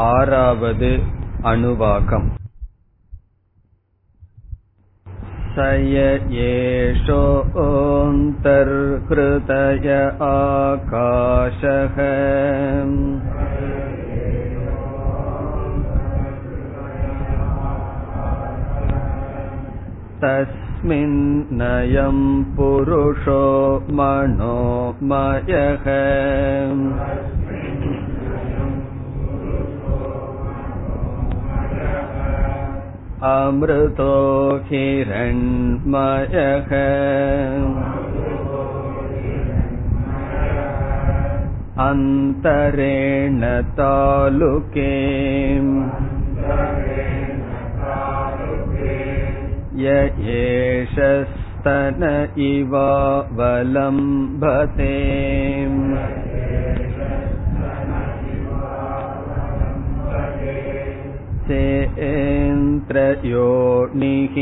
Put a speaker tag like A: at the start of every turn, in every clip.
A: आरावद् अनुवाकम् स य एषोऽन्तर्हृदय आकाशः तस्मिन्नयं पुरुषो मनोमयः अमृतो हिरण्मयः अन्तरेण तालुके य एषस्तन इवावलम्बते सेन्द्रयोनिः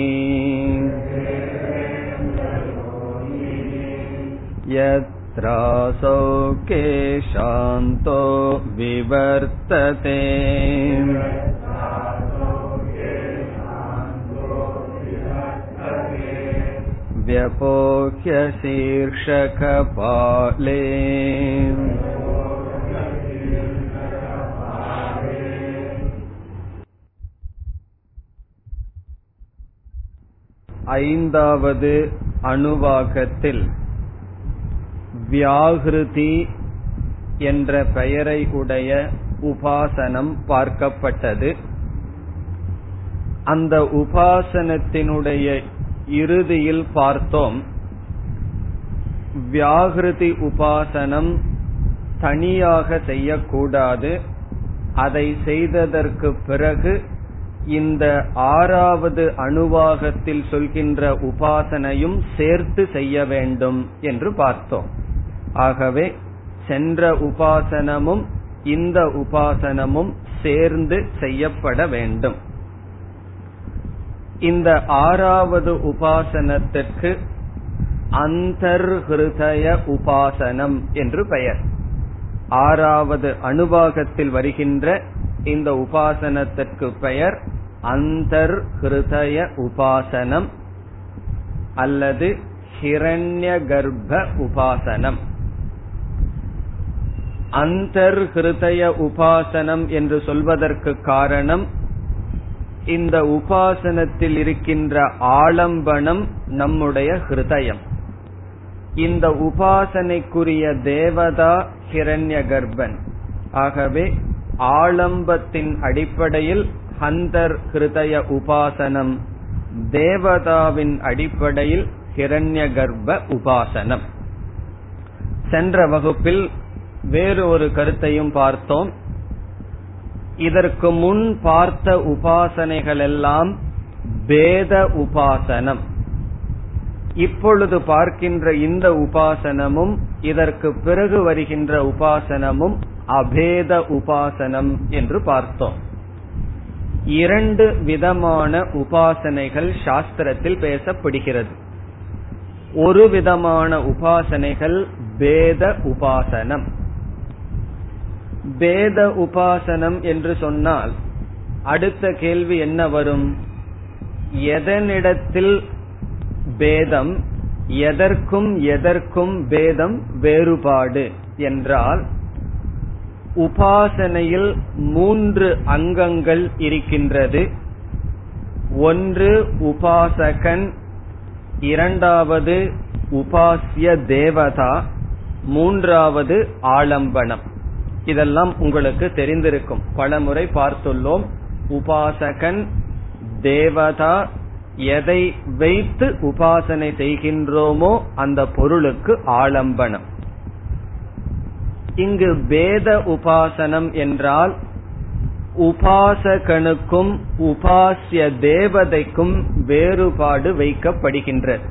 A: यत्रासौ केशान्तो विवर्तते व्यपोह्य शीर्षकपाले ஐந்தாவது அணுவாகத்தில் வியாகிருதி என்ற பெயரை உடைய உபாசனம் பார்க்கப்பட்டது. அந்த உபாசனத்தினுடைய இறுதியில் பார்த்தோம். வியாகிருதி உபாசனம் தனியாக செய்யக்கூடாது. அதை செய்ததற்கு பிறகு இந்த ஆறாவது அணுவாகத்தில் சொல்கின்ற உபாசனையும் சேர்த்து செய்ய வேண்டும் என்று பார்த்தோம். ஆகவே சென்ற உபாசனமும் இந்த உபாசனமும் சேர்ந்து செய்யப்பட வேண்டும். இந்த ஆறாவது உபாசனத்திற்கு அந்தர்ஹய உபாசனம் என்று பெயர். ஆறாவது அணுவாகத்தில் வருகின்ற இந்த உபாசனத்திற்கு பெயர் அந்தர்ஹிருதய உபாசனம் அல்லது ஹிரண்ய கர்ப்ப உபாசனம். அந்தர்ஹிருதய உபாசனம் என்று சொல்வதற்கு காரணம் இந்த உபாசனத்தில் இருக்கின்ற ஆலம்பனம் நம்முடைய ஹிருதயம். இந்த உபாசனைக்குரிய தேவதா ஹிரண்ய கர்ப்பன் ஆகவே ஆலம்பத்தின் அடிப்படையில் ஹந்தர் ஹிருதய உபாசனம் தேவதாவின் அடிப்படையில் ஹிரண்ய கர்ப்ப உபாசனம். சென்ற வகுப்பில் வேறு ஒரு கருத்தையும் பார்த்தோம். இதற்கு முன் பார்த்த உபாசனைகள் எல்லாம் பேத உபாசனம். இப்பொழுது பார்க்கின்ற இந்த உபாசனமும் இதற்கு பிறகு வருகின்ற உபாசனமும் அபேத உபாசனம் என்று பார்த்தோம். இரண்டு விதமான உபாசனைகள் சாஸ்திரத்தில் பேசப்படுகிறது. ஒரு விதமான உபாசனைகள் பேத உபாசனம். பேத உபாசனம் என்று சொன்னால் அடுத்த கேள்வி என்ன வரும்? எதனிடத்தில் பேதம் எதற்கும் எதற்கும் பேதம் வேறுபாடு? என்றால் உபாசனையில் மூன்று அங்கங்கள் இருக்கின்றது. ஒன்று உபாசகன். இரண்டாவது உபாசிய தேவதா. மூன்றாவது ஆலம்பனம். இதெல்லாம் உங்களுக்கு தெரிந்திருக்கும். பலமுறை பார்த்துள்ளோம். உபாசகன் தேவதா எதை வைத்து உபாசனை செய்கின்றோமோ அந்த பொருளுக்கு ஆலம்பனம். இங்கு பேத உபாசனம் என்றால் உபாசகனுக்கும் உபாசிய தேவதைக்கும் வேறுபாடு வைக்கப்படுகின்றது.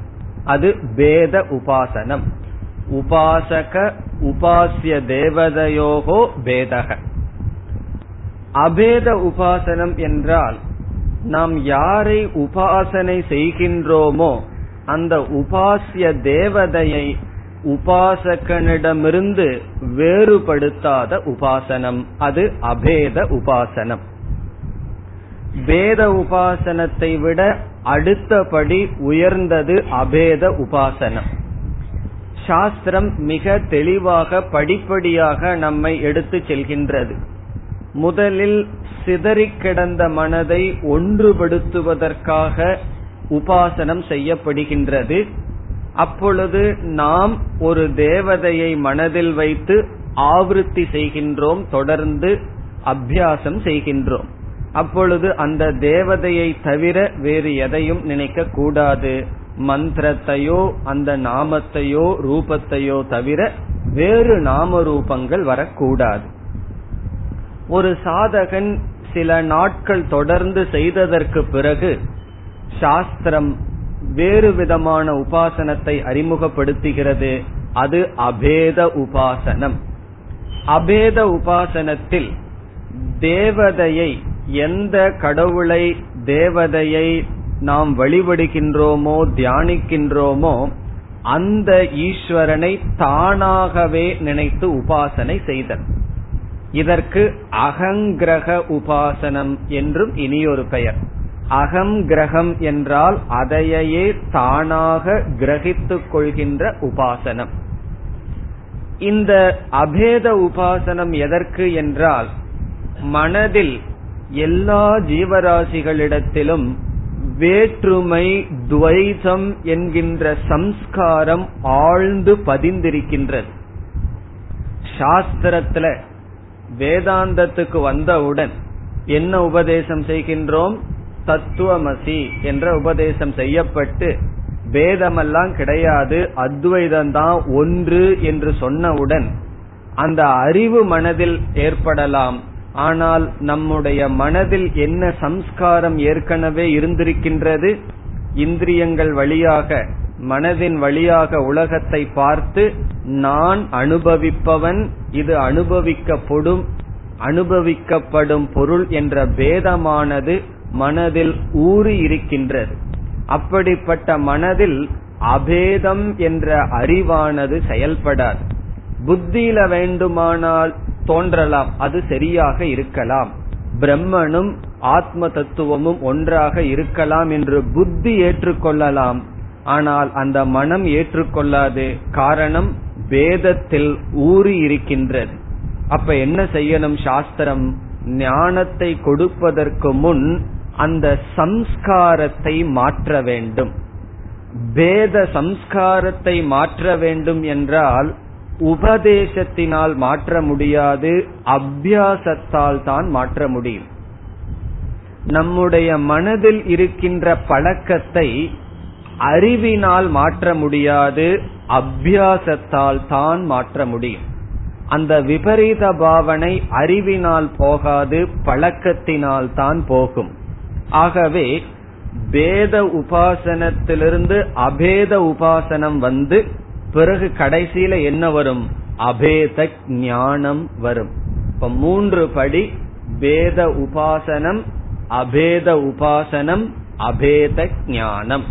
A: அது பேத உபாசனம். உபாசக உபாசிய தேவதையோகோ பேதக அபேத உபாசனம் என்றால் நாம் யாரை உபாசனை செய்கின்றோமோ அந்த உபாசிய தேவதையை உபாசகனிடமிருந்து வேறுபடுத்தாத உபாசனம். அது அபேத உபாசனம். பேத உபாசனத்தை விட அடுத்தபடி உயர்ந்தது அபேத உபாசனம். சாஸ்திரம் மிக தெளிவாக படிப்படியாக நம்மை எடுத்து செல்கின்றது. முதலில் சிதறி கிடந்த மனதை ஒன்றுபடுத்துவதற்காக உபாசனம் செய்யப்படுகின்றது. அப்பொழுது நாம் ஒரு தேவதையை மனதில் வைத்து ஆவருத்தி செய்கின்றோம் தொடர்ந்து அபியாசம் செய்கின்றோம். அப்பொழுது அந்த தேவதையை தவிர வேறு எதையும் நினைக்க கூடாது. மந்திரத்தையோ அந்த நாமத்தையோ ரூபத்தையோ தவிர வேறு நாம ரூபங்கள் வரக்கூடாது. ஒரு சாதகன் சில நாட்கள் தொடர்ந்து செய்ததற்கு பிறகு சாஸ்திரம் வேறு விதமான உபாசனத்தை அறிமுகப்படுத்துகிறது. அது அபேத உபாசனம். அபேத உபாசனத்தில் தேவதையை எந்த கடவுளை தேவதையை நாம் வழிபடுகின்றோமோ தியானிக்கின்றோமோ அந்த ஈஸ்வரனை தானாகவே நினைத்து உபாசனை செய்தல். இதற்கு அகங்கிரக உபாசனம் என்றும் இனியொரு பெயர். அகம் கிரகம் என்றால் அதையே தானாக கிரகித்துக் கொள்கின்ற உபாசனம். இந்த அபேத உபாசனம் எதற்கு என்றால் மனதில் எல்லா ஜீவராசிகளிடத்திலும் வேற்றுமை துவைதம் என்கின்ற சம்ஸ்காரம் ஆழ்ந்து பதிந்திருக்கின்றது. சாஸ்திரத்துல வேதாந்தத்துக்கு வந்தவுடன் என்ன உபதேசம் செய்கின்றோம்? தத்துவமசி என்ற உபதேசம் செய்யப்பட்டு வேதமெல்லாம் கிடையாது அத்வைதம்தான் ஒன்று என்று சொன்னவுடன் அந்த அறிவு மனதில் ஏற்படலாம். ஆனால் நம்முடைய மனதில் என்ன சம்ஸ்காரம் ஏற்கனவே இருந்திருக்கின்றது? இந்திரியங்கள் வழியாக மனதின் வழியாக உலகத்தை பார்த்து நான் அனுபவிப்பவன் இது அனுபவிக்கப்படும் அனுபவிக்கப்படும் பொருள் என்ற பேதமானது மனதில் ஊறி இருக்கின்றது. அப்படிப்பட்ட மனதில் அபேதம் என்ற அறிவானது செயல்படாது. புத்தியில வேண்டுமானால் தோன்றலாம் அது சரியாக இருக்கலாம். பிரம்மனும் ஆத்ம தத்துவமும் ஒன்றாக இருக்கலாம் என்று புத்தி ஏற்றுக்கொள்ளலாம். ஆனால் அந்த மனம் ஏற்றுக்கொள்ளாது காரணம் வேதத்தில் ஊறி இருக்கின்றது. அப்ப என்ன செய்யணும் சாஸ்திரம்? ஞானத்தை கொடுப்பதற்கு முன் அந்த சம்ஸ்காரத்தை மாற்ற வேண்டும். வேத சம்ஸ்காரத்தை மாற்ற வேண்டும் என்றால் உபதேசத்தினால் மாற்ற முடியாது அபியாசத்தால் தான் மாற்ற முடியும். நம்முடைய மனதில் இருக்கின்ற பழக்கத்தை அறிவினால் மாற்ற முடியாது அபியாசத்தால் தான் மாற்ற முடியும். அந்த விபரீத பாவனை அறிவினால் போகாது பழக்கத்தினால் தான் போகும். ஆகவே பேத உபாசனத்திலிருந்து அபேத உபாசனம் வந்து பிறகு கடைசியில என்ன வரும்? அபேத ஞானம் வரும். இப்ப மூன்று படி வேத உபாசனம் அபேத உபாசனம் அபேத ஞானம்.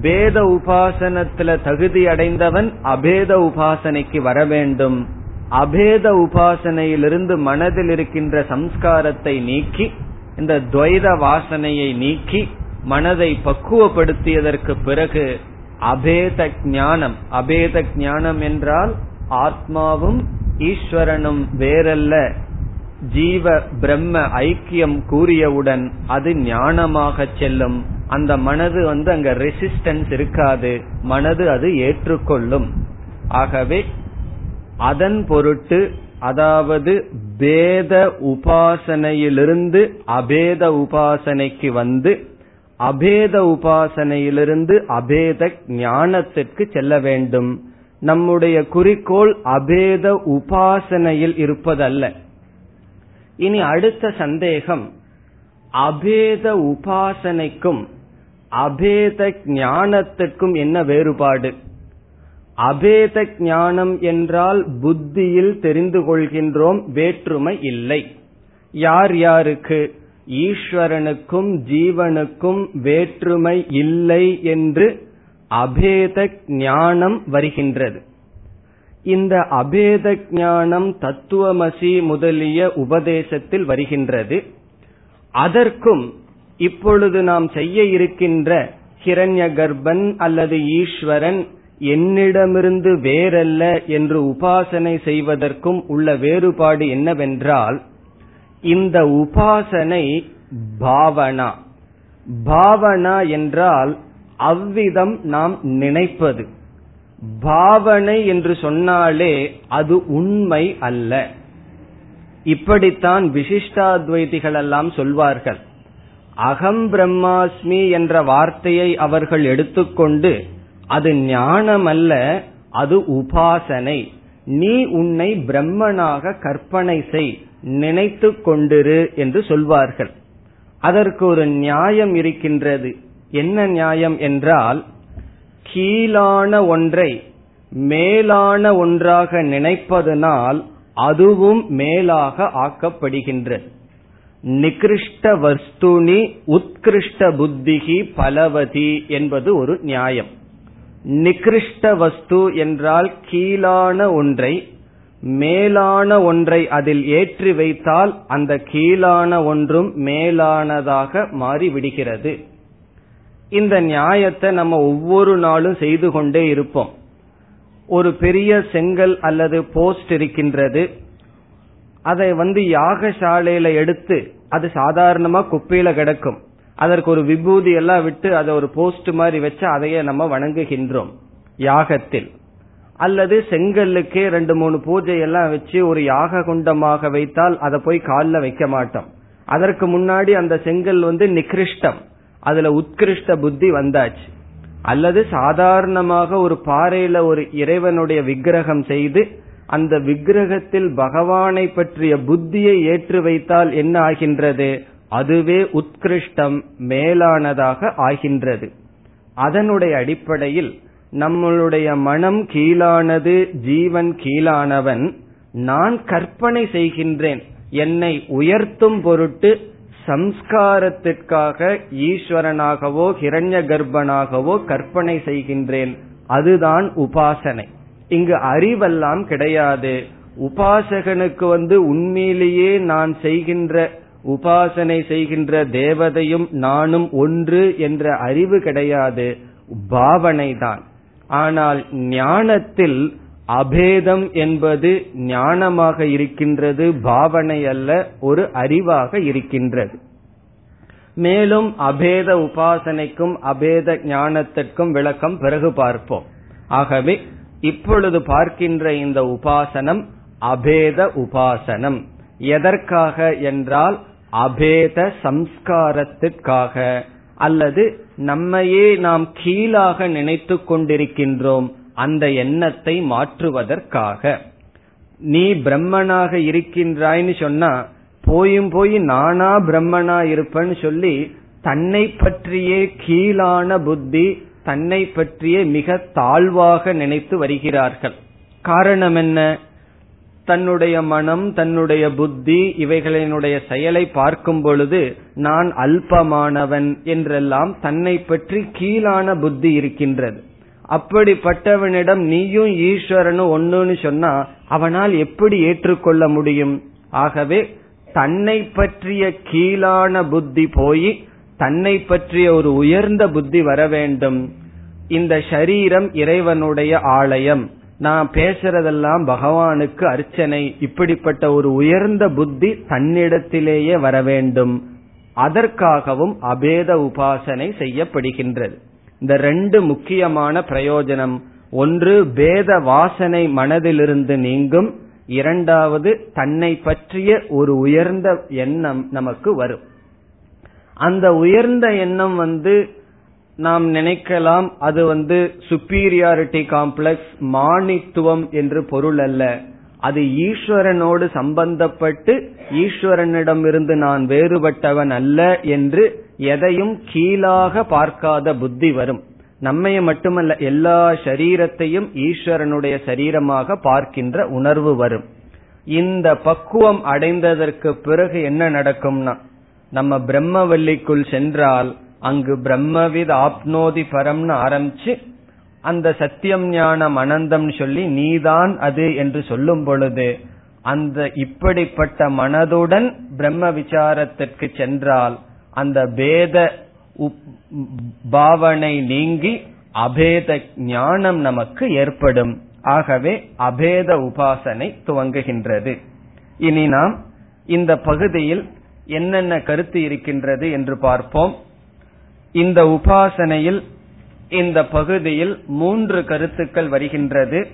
A: பேத உபாசனத்துல தகுதி அடைந்தவன் அபேத உபாசனைக்கு வர வேண்டும். அபேத உபாசனையிலிருந்து மனதில் இருக்கின்ற சம்ஸ்காரத்தை நீக்கி இந்த துவைத வாசனையை நீக்கி மனதை பக்குவப்படுத்தியதற்கு பிறகு அபேத ஞானம். அபேத ஞானம் என்றால் ஆத்மாவும் ஈஸ்வரனும் வேறல்ல. ஜீவ பிரம்ம ஐக்கியம் கூறியவுடன் அது ஞானமாக செல்லும். அந்த மனது வந்து அங்க ரெசிஸ்டன்ஸ் இருக்காது. மனது அது ஏற்றுக்கொள்ளும். ஆகவே அதன் பொருட்டு அதாவது பேத உபாசனையிலிருந்து அபேத உபாசனைக்கு வந்து அபேத உபாசனையிலிருந்து அபேத ஞானத்திற்கு செல்ல வேண்டும். நம்முடைய குறிக்கோள் அபேத உபாசனையில் இருப்பதல்ல. இனி அடுத்த சந்தேகம். அபேத உபாசனைக்கும் அபேத ஞானத்திற்கும் என்ன வேறுபாடு? அபேத ஞானம் என்றால் புத்தியில் தெரிந்து கொள்கின்றோம் வேற்றுமை இல்லை. யார் யாருக்கு? ஈஸ்வரனுக்கும் ஜீவனுக்கும் வேற்றுமை இல்லை என்று அபேத ஞானம் வருகின்றது. இந்த அபேத ஞானம் தத்துவமசி முதலிய உபதேசத்தில் வருகின்றது. அதற்கும் இப்பொழுது நாம் செய்ய இருக்கின்ற ஹிரண்ய கர்ப்பன் அல்லது ஈஸ்வரன் என்னிடமிருந்து வேறல்ல என்று உபாசனை செய்வதற்கும் உள்ள வேறுபாடு என்னவென்றால் இந்த உபாசனை பாவனா. பாவனா என்றால் அவ்விதம் நாம் நினைப்பது. பாவனை என்று சொன்னாலே அது உண்மை அல்ல. இப்படித்தான் விசிஷ்டாத்வைதிகள் எல்லாம் சொல்வார்கள். அகம் பிரம்மாஸ்மி என்ற வார்த்தையை அவர்கள் எடுத்துக்கொண்டு அது ஞானம் அல்ல அது உபாசனை. நீ உன்னை பிரம்மனாக கற்பனை செய் நினைத்து கொண்டிரு என்று சொல்வார்கள். அதற்கு ஒரு நியாயம் இருக்கின்றது. என்ன நியாயம் என்றால் கீழான ஒன்றை மேலான ஒன்றாக நினைப்பதனால் அதுவும் மேலாக ஆக்கப்படுகின்றது. நிகிருஷ்ட வஸ்துனி உத்கிருஷ்ட புத்திகி பலவதி என்பது ஒரு நியாயம். நிகிருஷ்ட வஸ்து என்றால் கீழான ஒன்றை மேலான ஒன்றை அதில் ஏற்றி வைத்தால் அந்த கீழான ஒன்றும் மேலானதாக மாறிவிடுகிறது. இந்த நியாயத்தை நம்ம ஒவ்வொரு நாளும் செய்து கொண்டே இருப்போம். ஒரு பெரிய செங்கல் அல்லது போஸ்ட் இருக்கின்றது. அதை வந்து யாகசாலையில எடுத்து அது சாதாரணமா குப்பையில கிடக்கும். அதற்கு ஒரு விபூதி எல்லாம் விட்டு அதை ஒரு போஸ்ட் மாதிரி வச்சு அதையே நம்ம வணங்குகின்றோம். யாகத்தில். அல்லது செங்கல்லுக்கே ரெண்டு மூணு பூஜை எல்லாம் வச்சு ஒரு யாக குண்டமாக வைத்தால் அதை போய் காலில் வைக்க மாட்டோம். அதற்கு முன்னாடி அந்த செங்கல் வந்து நிகிருஷ்டம். அதுல உத்கிருஷ்ட புத்தி வந்தாச்சு. அல்லது சாதாரணமாக ஒரு பாறையில ஒரு இறைவனுடைய விக்கிரகம் செய்து அந்த விக்கிரகத்தில் பகவானை பற்றிய புத்தியை ஏற்று வைத்தால் என்ன ஆகின்றது? அதுவே உத்கிருஷ்டம் மேலானதாக ஆகின்றது. அதனுடைய அடிப்படையில் நம்மளுடைய மனம் கீழானது ஜீவன் கீழானவன் நான் கற்பனை செய்கின்றேன். என்னை உயர்த்தும் பொருட்டு சம்ஸ்காரத்திற்காக ஈஸ்வரனாகவோ ஹிரண்ய கர்ப்பனாகவோ கற்பனை செய்கின்றேன். அதுதான் உபாசனை. இங்கு அறிவெல்லாம் கிடையாது. உபாசகனுக்கு வந்து உண்மையிலேயே நான் செய்கின்ற உபாசனை செய்கின்ற தேவதையும் நானும் ஒன்று என்ற அறிவு கிடையாது. பாவனை தான் ஆனால் ஞானத்தில் அபேதம் என்பது ஞானமாக இருக்கின்றது பாவனை அல்ல ஒரு அறிவாக இருக்கின்றது. மேலும் அபேத உபாசனைக்கும் அபேத ஞானத்திற்கும் விளக்கம் பிறகு பார்ப்போம். ஆகவே இப்பொழுது பார்க்கின்ற இந்த உபாசனம் அபேத உபாசனம். எதற்காக என்றால் அபேத சம்ஸ்காரத்திற்காக அல்லது நம்மையே நாம் கீழாக நினைத்து கொண்டிருக்கின்றோம் அந்த எண்ணத்தை மாற்றுவதற்காக. நீ பிரம்மனாக இருக்கின்றாய்னு சொன்னா போயும் போய் நானா பிரம்மனா இருப்பேன்னு சொல்லி தன்னை பற்றியே கீழான புத்தி தன்னை பற்றியே மிக தாழ்வாக நினைத்து வருகிறார்கள். காரணம் என்ன? தன்னுடைய மனம் தன்னுடைய புத்தி இவைகளினுடைய செயலை பார்க்கும் பொழுது நான் அல்பமானவன் என்றெல்லாம் தன்னை பற்றி கீழான புத்தி இருக்கின்றது. அப்படிப்பட்டவனிடம் நீயும் ஈஸ்வரனும் ஒன்னுன்னு சொன்னா அவனால் எப்படி ஏற்றுக்கொள்ள முடியும்? ஆகவே தன்னை பற்றிய கீழான புத்தி போய் தன்னை பற்றிய ஒரு உயர்ந்த புத்தி வர வேண்டும். இந்த சரீரம் இறைவனுடைய ஆலயம். நான் பேசுறதெல்லாம் பகவானுக்கு அர்ச்சனை. இப்படிப்பட்ட ஒரு உயர்ந்த புத்தி தன்னிடத்திலேயே வர வேண்டும். அதற்காகவும் அபேத உபாசனை செய்யப்படுகின்றது. இந்த ரெண்டு முக்கியமான பிரயோஜனம். ஒன்று பேத வாசனை மனதிலிருந்து நீங்கும். இரண்டாவது தன்னை பற்றிய ஒரு உயர்ந்த எண்ணம் நமக்கு வரும். அந்த உயர்ந்த எண்ணம் வந்து நாம் நினைக்கலாம் அது வந்து சுப்பீரியாரிட்டி காம்ப்ளெக்ஸ் மானித்துவம் என்று பொருள் அல்ல. அது ஈஸ்வரனோடு சம்பந்தப்பட்டு ஈஸ்வரனிடமிருந்து நான் வேறுபட்டவன் அல்ல என்று எதையும் கீழாக பார்க்காத புத்தி வரும். நம்மைய மட்டுமல்ல எல்லா சரீரத்தையும் ஈஸ்வரனுடைய சரீரமாக பார்க்கின்ற உணர்வு வரும். இந்த பக்குவம் அடைந்ததற்கு பிறகு என்ன நடக்கும்னா நம்ம பிரம்மவல்லிக்குள் சென்றால் அங்கு பிரம்மவித் ஆப்னோதி பரம்னு ஆரம்பிச்சு அந்த சத்தியம் ஞானம் அனந்தம் சொல்லி நீதான் அது என்று சொல்லும் பொழுது அந்த இப்படிப்பட்ட மனதுடன் பிரம்ம விசாரத்திற்கு சென்றால் அந்த பேத பாவனை நீங்கி அபேத ஞானம் நமக்கு ஏற்படும். ஆகவே அபேத உபாசனை துவங்குகின்றது. இனி நாம் இந்த பகுதியில் என்னென்ன கருத்து இருக்கின்றது என்று பார்ப்போம். இந்த உபாசனையில் இந்த பகுதியில் மூன்று கருத்துக்கள் வருகின்றது.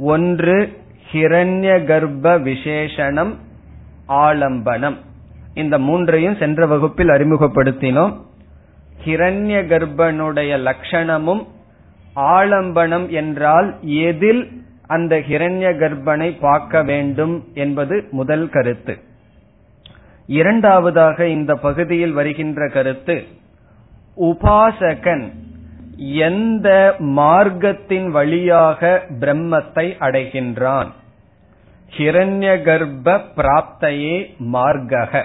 A: ஒன்று ஹிரண்ய கர்ப்ப விசேஷனம் ஆலம்பனம். இந்த மூன்றையும் சென்ற வகுப்பில் அறிமுகப்படுத்தினோம். ஹிரண்ய கர்ப்பனுடைய லட்சணமும் ஆலம்பனம் என்றால் எதில் அந்த ஹிரண்ய கர்ப்பனை பார்க்க வேண்டும் என்பது முதல் கருத்து. இரண்டாவதாக இந்த பகுதியில் வருகின்ற கருத்து உபாசகன் எந்த மார்க்கத்தின் வழியாக பிரம்மத்தை அடைகின்றான்? ஹிரண்ய கர்ப்ப பிராப்தையே மார்க்கக.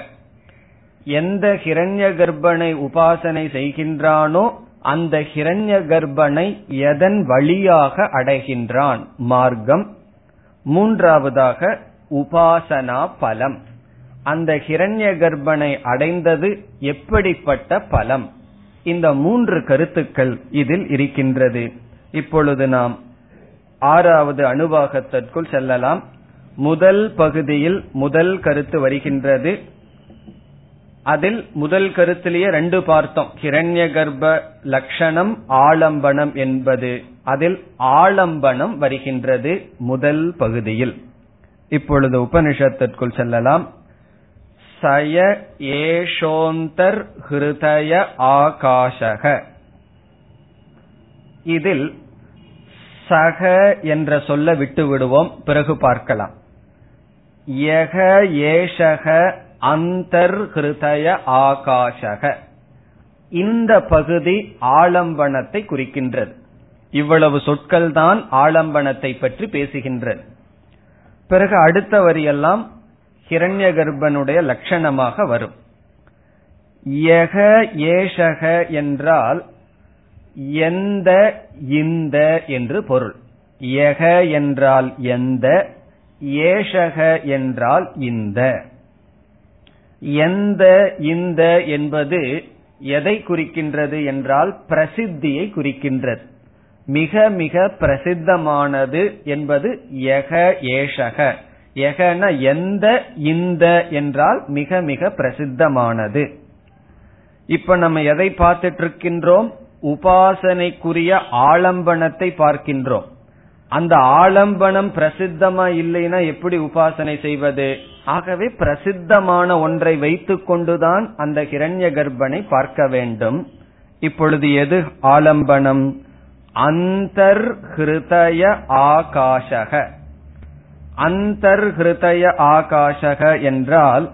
A: எந்த ஹிரண்ய கர்ப்பனை உபாசனை செய்கின்றானோ அந்த ஹிரண்ய கர்ப்பனை எதன் வழியாக அடைகின்றான்? மார்க்கம். மூன்றாவதாக உபாசனா பலம். அந்த ஹிரண்ய கர்ப்பனை அடைந்தது எப்படிப்பட்ட பலம்? இந்த மூன்று கருத்துக்கள் இதில் இருக்கின்றது. இப்பொழுது நாம் ஆறாவது அணுவாகத்திற்குள் செல்லலாம். முதல் பகுதியில் முதல் கருத்து வருகின்றது. அதில் முதல் கருத்திலேயே ரெண்டு பார்த்தோம். கிரண்ய கர்ப்ப லட்சணம் ஆலம்பனம் என்பது. அதில் ஆலம்பனம் வருகின்றது முதல் பகுதியில். இப்பொழுது உபனிஷத்திற்குள் செல்லலாம். சய ஏஷோந்தர் ஹிருதய ஆகாஷக. இதில் சக என்ற சொல்ல விட்டு விடுவோம் பிறகு பார்க்கலாம். யக ஏஷக அந்தர் ஹிருதய ஆகாஷக. இந்த பகுதி ஆலம்பனத்தை குறிக்கின்றது. இவ்வளவு சொற்கள் தான் ஆலம்பனத்தை பற்றி பேசுகின்றது. பிறகு அடுத்த வரியெல்லாம் ஹிரண்ய கர்ப்பனுடைய லட்சணமாக வரும். யக ஏஷக என்றால் எந்த இந்த என்று பொருள். யக என்றால் எந்த ஏஷக என்றால் இந்த. எந்த இந்த என்பது எதை குறிக்கின்றது என்றால் பிரசித்தியை குறிக்கின்றது. மிக மிக பிரசித்தமானது என்பது யக ஏஷக. எகன எந்த இந்த என்றால் மிக மிக பிரசித்தமானது. இப்ப நம்ம எதை பார்த்துட்டு இருக்கின்றோம் உபாசனைக்குரிய ஆலம்பனத்தை பார்க்கின்றோம். அந்த ஆலம்பனம் பிரசித்தமா இல்லைன்னா எப்படி உபாசனை செய்வது? ஆகவே பிரசித்தமான ஒன்றை வைத்துக் கொண்டுதான் அந்த கிரண்ய கர்ப்பனை பார்க்க வேண்டும். இப்பொழுது எது ஆலம்பனம்? அந்தர் ஹிருதய ஆகாஷக. அந்தர் ஹிருதய ஆகாஷக என்றால்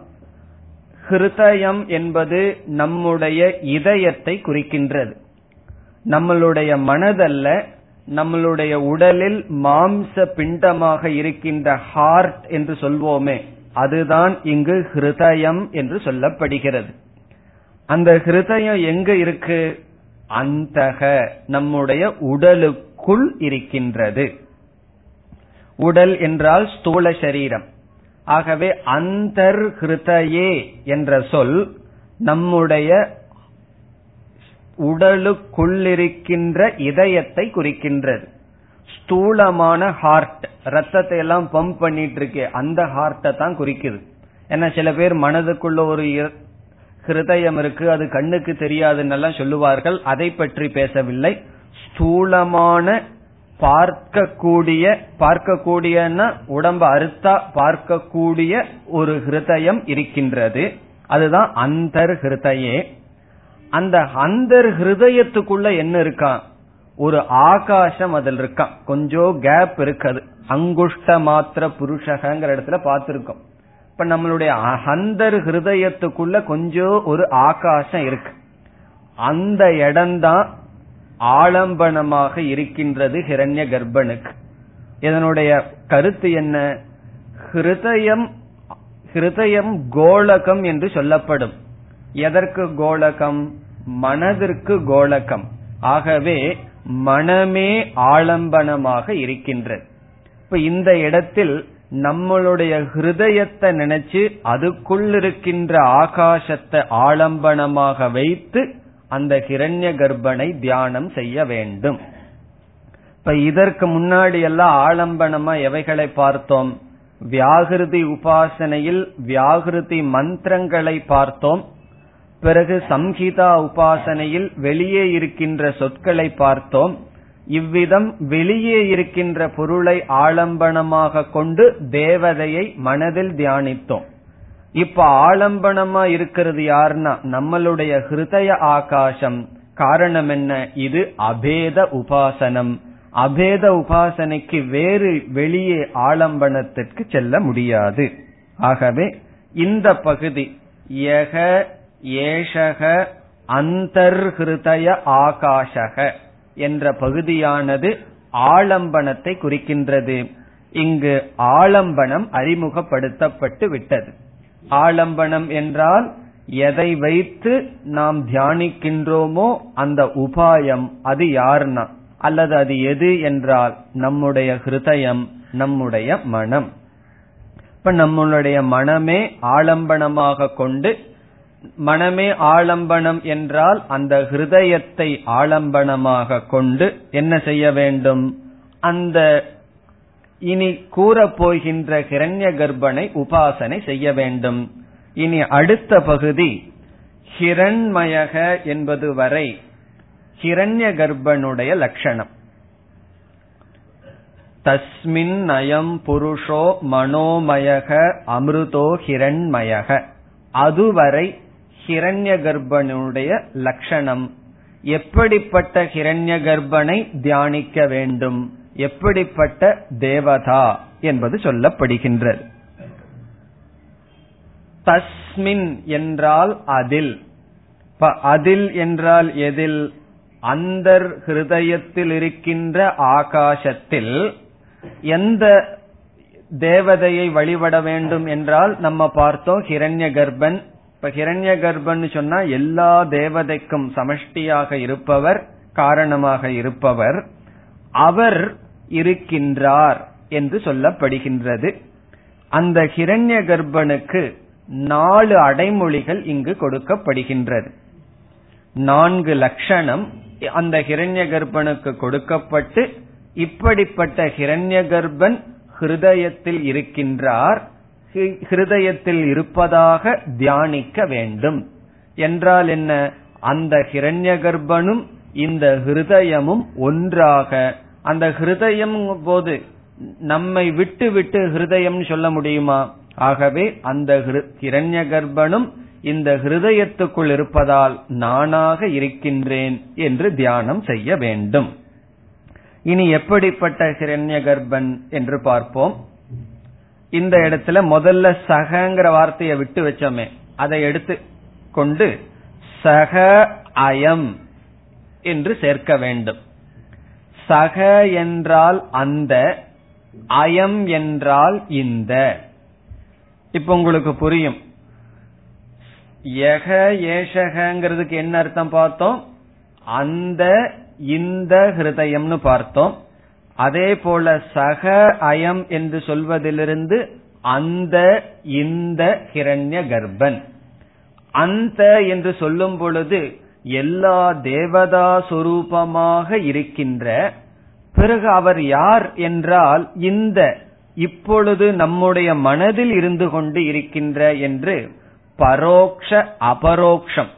A: ஹிருதயம் என்பது நம்முடைய இதயத்தை குறிக்கின்றது. நம்மளுடைய மனதல்ல நம்மளுடைய உடலில் மாம்ச பிண்டமாக இருக்கின்ற ஹார்ட் என்று சொல்வோமே அதுதான் இங்கு ஹிருதயம் என்று சொல்லப்படுகிறது. அந்த ஹிருதயம் எங்க இருக்கு? அந்தக நம்முடைய உடலுக்குள் இருக்கின்றது. உடல் என்றால் ஸ்தூல சரீரம். ஆகவே அந்தர் ஹிருதயே என்ற சொல் நம்முடைய உடலுக்குள்ளிருக்கின்ற இதயத்தை குறிக்கின்றது. ஸ்தூலமான ஹார்ட் ரத்தத்தை எல்லாம் பம்ப் பண்ணிட்டு இருக்கே அந்த ஹார்ட்டை தான் குறிக்குது. ஏன்னா சில பேர் மனதுக்குள்ள ஒரு ஹிருதயம் இருக்கு அது கண்ணுக்கு தெரியாதுன்னெல்லாம் சொல்லுவார்கள் அதை பற்றி பேசவில்லை. ஸ்தூலமான பார்க்கக்கூடிய பார்க்கக்கூடியன்னா உடம்ப அறுத்தா பார்க்கக்கூடிய ஒரு ஹிருதயம் இருக்கின்றது. அதுதான் அந்தர் ஹிருதயே. அந்த அந்தர் ஹிருதயத்துக்குள்ள என்ன இருக்கான் ஒரு ஆகாசம் அதில் இருக்கான் கொஞ்சம் கேப் இருக்குது. அங்குஷ்ட மாத்திர புருஷகங்கிற இடத்துல பார்த்திருக்கோம். இப்ப நம்மளுடைய அந்தர் ஹிருதயத்துக்குள்ள கொஞ்சம் ஒரு ஆகாசம் இருக்கு. அந்த இடம்தான் ஆலம்பனமாக இருக்கின்றது ஹிரண்ய கர்ப்பனுக்கு இதனுடைய கருத்து என்ன? ஹிருதயம் ஹிருதயம் கோலகம் என்று சொல்லப்படும். எதற்கு கோலகம்? மனதிற்கு கோலகம். ஆகவே மனமே ஆலம்பனமாக இருக்கின்றது இப்ப இந்த இடத்தில் நம்மளுடைய ஹிருதயத்தை நினைச்சு அதுக்குள் இருக்கின்ற ஆகாசத்தை ஆலம்பனமாக வைத்து அந்த ஹிரண்ய கர்ப்பனை தியானம் செய்ய வேண்டும். இப்ப இதற்கு முன்னாடி எல்லாம் ஆலம்பனமா எவைகளை பார்த்தோம்? வியாகிருதி உபாசனையில் வியாகிருதி மந்திரங்களை பார்த்தோம். பிறகு சம்ஹிதா உபாசனையில் வெளியே இருக்கின்ற சொற்களை பார்த்தோம். இவ்விதம் வெளியே இருக்கின்ற பொருளை ஆலம்பனமாக கொண்டு தேவதையை மனதில் தியானித்தோம். இப்ப ஆலம்பனமா இருக்கிறது யாருன்னா நம்மளுடைய ஹிருதய ஆகாசம். காரணம் என்ன? இது அபேத உபாசனம். அபேத உபாசனைக்கு வேறு வெளியே ஆலம்பனத்திற்கு செல்ல முடியாது. ஆகவே இந்த பகுதி யக ஏஷக அந்தர்ஹிருதய ஆகாஷக என்ற பகுதியானது ஆலம்பனத்தை குறிக்கின்றது. இங்கு ஆலம்பனம் அறிமுகப்படுத்தப்பட்டு விட்டது. ஆலம்பனம் என்றால் எதை வைத்து நாம் தியானிக்கின்றோமோ அந்த உபாயம் அது யார்னா? அல்லது அது எது என்றால் நம்முடைய ஹிருதயம் நம்முடைய மனம். இப்ப நம்மளுடைய மனமே ஆலம்பனமாக கொண்டு மனமே ஆலம்பனம் என்றால் அந்த ஹிருதயத்தை ஆலம்பனமாக கொண்டு என்ன செய்ய வேண்டும்? அந்த இனி கூறப்போகின்ற ஹிரண்ய கர்ப்பனை உபாசனை செய்ய வேண்டும். இனி அடுத்த பகுதி ஹிரண்மயக என்பது வரை ஹிரண்ய கர்ப்பனுடைய லட்சணம். தஸ்மின் நயம் புருஷோ மனோமயக அமிர்தோ ஹிரண்மயக. அதுவரை ஹிரண்ய கர்ப்பனுடைய லட்சணம். எப்படிப்பட்ட ஹிரண்ய கர்ப்பனை தியானிக்க வேண்டும்? எப்படிப்பட்ட தேவதா என்பது சொல்லப்படுகின்றது. தஸ்மின் என்றால் அதில். அதில் என்றால் எதில்? அந்த ஹிருதயத்தில் இருக்கின்ற ஆகாசத்தில் எந்த தேவதையை வழிபட வேண்டும் என்றால் நம்ம பார்த்தோம் ஹிரண்ய கர்ப்பன். இப்ப ஹிரண்ய கர்ப்பன் சொன்னா எல்லா தேவதைக்கும் சமஷ்டியாக இருப்பவர் காரணமாக இருப்பவர். அவர் இருக்கின்றார் என்று சொல்லப்படுகின்றது. அந்த ஹிரண்ய கர்ப்பனுக்கு நாலு அடைமொழிகள் இங்கு கொடுக்கப்படுகின்றது. நான்கு லட்சணம் அந்த ஹிரண்ய கர்ப்பனுக்கு கொடுக்கப்பட்டு இப்படிப்பட்ட ஹிரண்ய கர்ப்பன் ஹிருதயத்தில் இருக்கின்றார் ஹிருதயத்தில் இருப்பதாக தியானிக்க வேண்டும். என்றால் என்ன? அந்த ஹிரண்ய கர்ப்பனும் இந்த ஹிருதயமும் ஒன்றாக அந்த ஹிருதயம் போது நம்மை விட்டு விட்டு ஹிருதயம் சொல்ல முடியுமா? ஆகவே அந்த கிரண்ய கர்ப்பனும் இந்த ஹிருதயத்துக்குள் இருப்பதால் நானாக இருக்கின்றேன் என்று தியானம் செய்ய வேண்டும். இனி எப்படிப்பட்ட கிரண்ய கர்ப்பன் என்று பார்ப்போம். இந்த இடத்துல முதல்ல சகங்கிற வார்த்தையை விட்டு வச்சோமே. அதை எடுத்து கொண்டு சக அயம் என்று சேர்க்க வேண்டும். சக என்றால் அந்த அயம் என்றால் இந்த. இப்ப உங்களுக்கு புரியும். யக ஏஷகங்கிறதுக்கு என்ன அர்த்தம் பார்த்தோம்? அந்த இந்த ஹிருதயம்னு பார்த்தோம். அதே போல சக அயம் என்று சொல்வதிலிருந்து அந்த இந்த ஹிரண்ய கர்ப்பன் அந்த என்று சொல்லும் பொழுது எல்லா தேவதா சொரூபமாக இருக்கின்ற பிறகு அவர் யார் என்றால் இந்த இப்பொழுது நம்முடைய மனதில் இருந்து கொண்டு இருக்கின்ற என்று பரோக்ஷ அபரோக்ஷம்.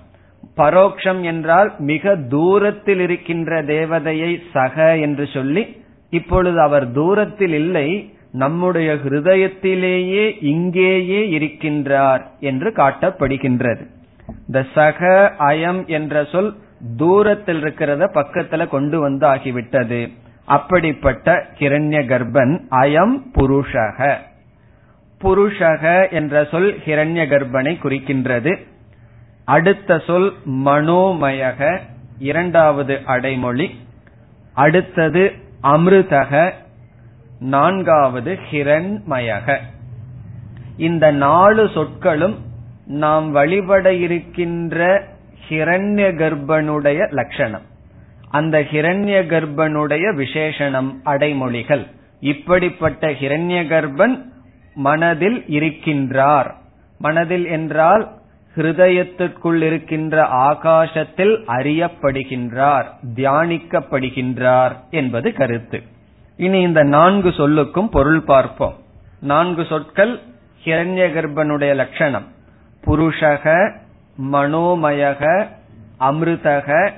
A: பரோக்ஷம் என்றால் மிக தூரத்தில் இருக்கின்ற தேவதையை சக என்று சொல்லி இப்பொழுது அவர் தூரத்தில் இல்லை நம்முடைய ஹிருதயத்திலேயே இங்கேயே இருக்கின்றார் என்று காட்டப்படுகின்றது. இந்த சக அயம் என்ற சொல் தூரத்தில் இருக்கிறத பக்கத்துல கொண்டு வந்து ஆகிவிட்டது. அப்படிப்பட்ட கிரண்ய கர்ப்பன் அயம் புருஷக. புருஷக என்ற சொல் ஹிரண்ய கர்ப்பனை குறிக்கின்றது. அடுத்த சொல் மனோமயக இரண்டாவது அடைமொழி. அடுத்தது அமிர்தக நான்காவது ஹிரண்மயக. இந்த நாலு சொற்களும் நாம் வழிபட இருக்கின்ற ஹிரண்ய கர்ப்பனுடைய லட்சணம். அந்த ஹிரண்ய கர்ப்பனுடைய விசேஷணம் அடைமொழிகள். இப்படிப்பட்ட ஹிரண்ய கர்ப்பன் மனதில் இருக்கின்றார். மனதில் என்றால் ஹிருதயத்திற்குள் இருக்கின்ற ஆகாசத்தில் அறியப்படுகின்றார் தியானிக்கப்படுகின்றார் என்பது கருத்து. இனி இந்த நான்கு சொல்லுக்கும் பொருள் பார்ப்போம். நான்கு சொற்கள் ஹிரண்ய கர்ப்பனுடைய லட்சணம். புருஷக மனோமயக அமிர்தக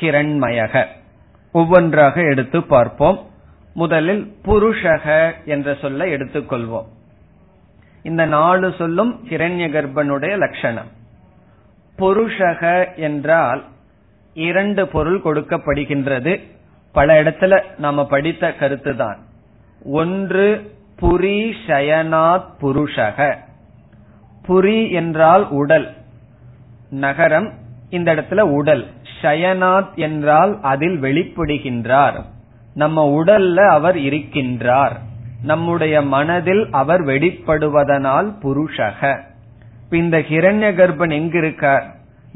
A: ஹிரண்மயக. ஒவ்வொன்றாக எடுத்து பார்ப்போம். முதலில் புருஷக என்ற சொல்லை எடுத்துக்கொள்வோம். இந்த நாலு சொல்லும் ஹிரண்ய கர்ப்பனுடைய லட்சணம். புருஷக என்றால் இரண்டு பொருள் கொடுக்கப்படுகின்றது. பல இடத்துல நாம படித்த கருத்து தான் ஒன்று புரி சயனாத் புருஷக. புரி என்றால் உடல். நகரம் இந்த இடத்துல உடல். ஷயனாத் என்றால் அதில் வெளிப்படுகின்றார். நம்ம உடல்ல அவர் இருக்கின்றார். நம்முடைய மனதில் அவர் வெளிப்படுவதனால் புருஷக. இந்த ஹிரண்ய கர்ப்பன் எங்கிருக்கார்?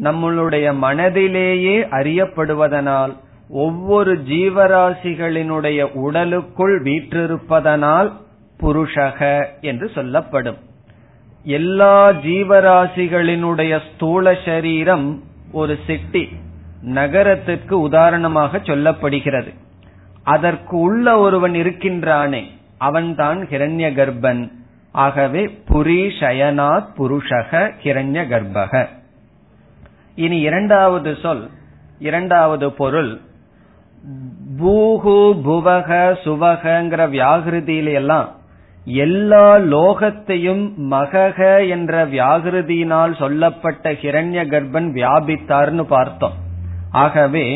A: நம்மளுடைய மனதிலேயே அறியப்படுவதனால் ஒவ்வொரு ஜீவராசிகளினுடைய உடலுக்குள் வீற்றிருப்பதனால் புருஷக என்று சொல்லப்படும். எல்லா ஜீவராசிகளினுடைய ஸ்தூல சரீரம் ஒரு சிட்டி நகரத்திற்கு உதாரணமாக சொல்லப்படுகிறது. அதற்கு உள்ள ஒருவன் இருக்கின்றானே அவன்தான் ஹிரண்ய கர்ப்பன் ஆகவே புரி சயனாத் புருஷக ஹிரண்ய கர்ப்பக இனி இரண்டாவது சொல் இரண்டாவது பொருள். பூகு புவக சுவகங்கிற வியாகிருதியில எல்லாம் எல்லா லோகத்தையும் மகக என்ற வியாகிருதியினால் சொல்லப்பட்ட ஹிரண்ய கர்ப்பன் வியாபித்தார்னு பார்த்தோம். ஆகவே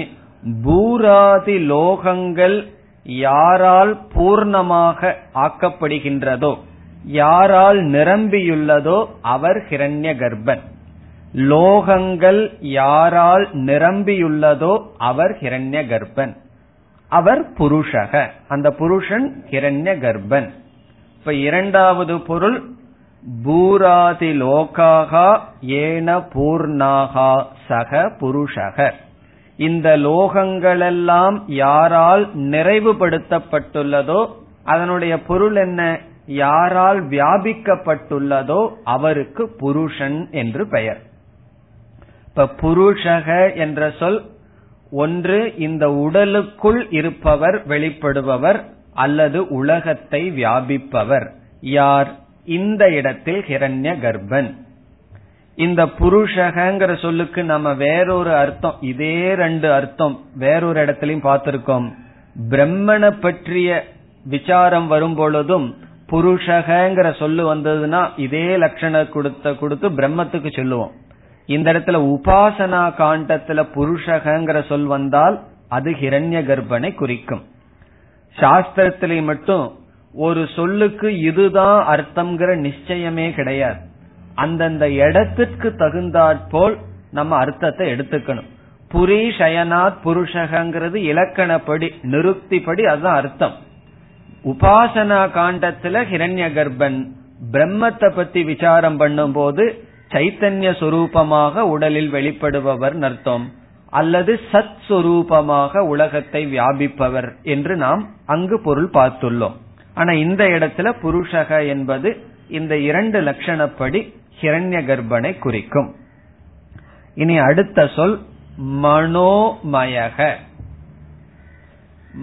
A: பூராதி லோகங்கள் யாரால் பூர்ணமாக ஆக்கப்படுகின்றதோ யாரால் நிரம்பியுள்ளதோ அவர் ஹிரண்ய கர்ப்பன் லோகங்கள் யாரால் நிரம்பியுள்ளதோ அவர் ஹிரண்ய கர்ப்பன் அவர் புருஷக. அந்த புருஷன் ஹிரண்ய கர்ப்பன் இப்ப இரண்டாவது பொருள் பூராதி லோகாகா ஏன பூர்ணாகா சக புருஷக. இந்த லோகங்களெல்லாம் யாரால் நிறைவுபடுத்தப்பட்டுள்ளதோ அதனுடைய பொருள் என்ன? யாரால் வியாபிக்கப்பட்டுள்ளதோ அவருக்கு புருஷன் என்று பெயர். இப்ப புருஷக என்ற சொல் ஒன்று இந்த உடலுக்குள் இருப்பவர் வெளிப்படுபவர் அல்லது உலகத்தை வியாபிப்பவர். யார்? இந்த இடத்தில் ஹிரண்ய கர்ப்பன் இந்த புருஷகங்கிற சொல்லுக்கு நம்ம வேறொரு அர்த்தம் இதே ரெண்டு அர்த்தம் வேறொரு இடத்திலையும் பார்த்திருக்கோம். பிரம்மனை பற்றிய விசாரம் வரும் பொழுதும் புருஷகங்கிற சொல்லு வந்ததுன்னா இதே லட்சண கொடுத்த கொடுத்து பிரம்மத்துக்கு சொல்லுவோம். இந்த இடத்துல உபாசனா காண்டத்துல புருஷகங்கிற சொல் வந்தால் அது ஹிரண்ய கர்ப்பனை குறிக்கும். சாஸ்திரத்திலே மட்டும் ஒரு சொல்லுக்கு இதுதான் அர்த்தம்ங்கிற நிச்சயமே கிடையாது. அந்தந்த இடத்திற்கு தகுந்தாற்போல் நம்ம அர்த்தத்தை எடுத்துக்கணும். புரி ஷயனாத் புருஷகங்கிறது இலக்கணப்படி நிருக்திப்படி அதுதான் அர்த்தம். உபாசனா காண்டத்துல ஹிரண்ய கர்ப்பன் பிரம்மத்தை பத்தி விசாரம் பண்ணும்போது சைத்தன்ய சுரூபமாக உடலில் வெளிப்படுபவர் அர்த்தம். அல்லது சத் சுரூபமாக உலகத்தை வியாபிப்பவர் என்று நாம் அங்கு பொருள் பார்த்துள்ளோம். ஆனா இந்த இடத்துல புருஷக என்பது இந்த இரண்டு லட்சணப்படி ஹிரண்ய கர்ப்பனை குறிக்கும். இனி அடுத்த சொல் மனோமயக.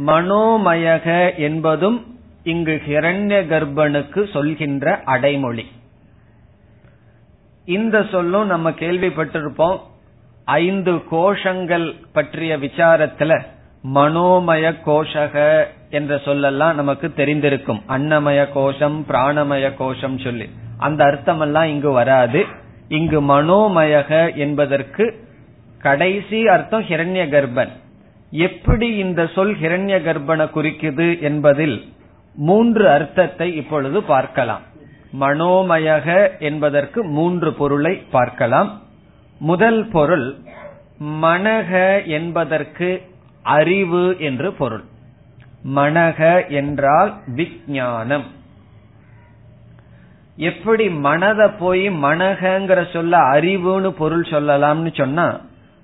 A: மனோமயக என்பதும் இங்கு ஹிரண்ய கர்ப்பனுக்கு சொல்கின்ற அடைமொழி. இந்த சொல்லும் நம்ம கேள்விப்பட்டிருப்போம் ஐந்து கோஷங்கள் பற்றிய விசாரத்துல மனோமய கோஷக என்ற சொல்லெல்லாம் நமக்கு தெரிந்திருக்கும். அன்னமய கோஷம் பிராணமய கோஷம் சொல்லி. அந்த அர்த்தமெல்லாம் இங்கு வராது. இங்கு மனோமயக என்பதற்கு கடைசி அர்த்தம் ஹிரண்ய கர்ப்பன் எப்படி இந்த சொல் ஹிரண்ய கர்ப்பனை குறிக்குது என்பதில் மூன்று அர்த்தத்தை இப்பொழுது பார்க்கலாம். மனோமயக என்பதற்கு மூன்று பொருளை பார்க்கலாம். முதல் பொருள் மனக என்பதற்கு அறிவு என்று பொருள். மனக என்றால் விஜயானம் எப்படி மனத போய் மனகங்கிற சொல்ல அறிவுன்னு பொருள் சொல்லலாம்னு சொன்னா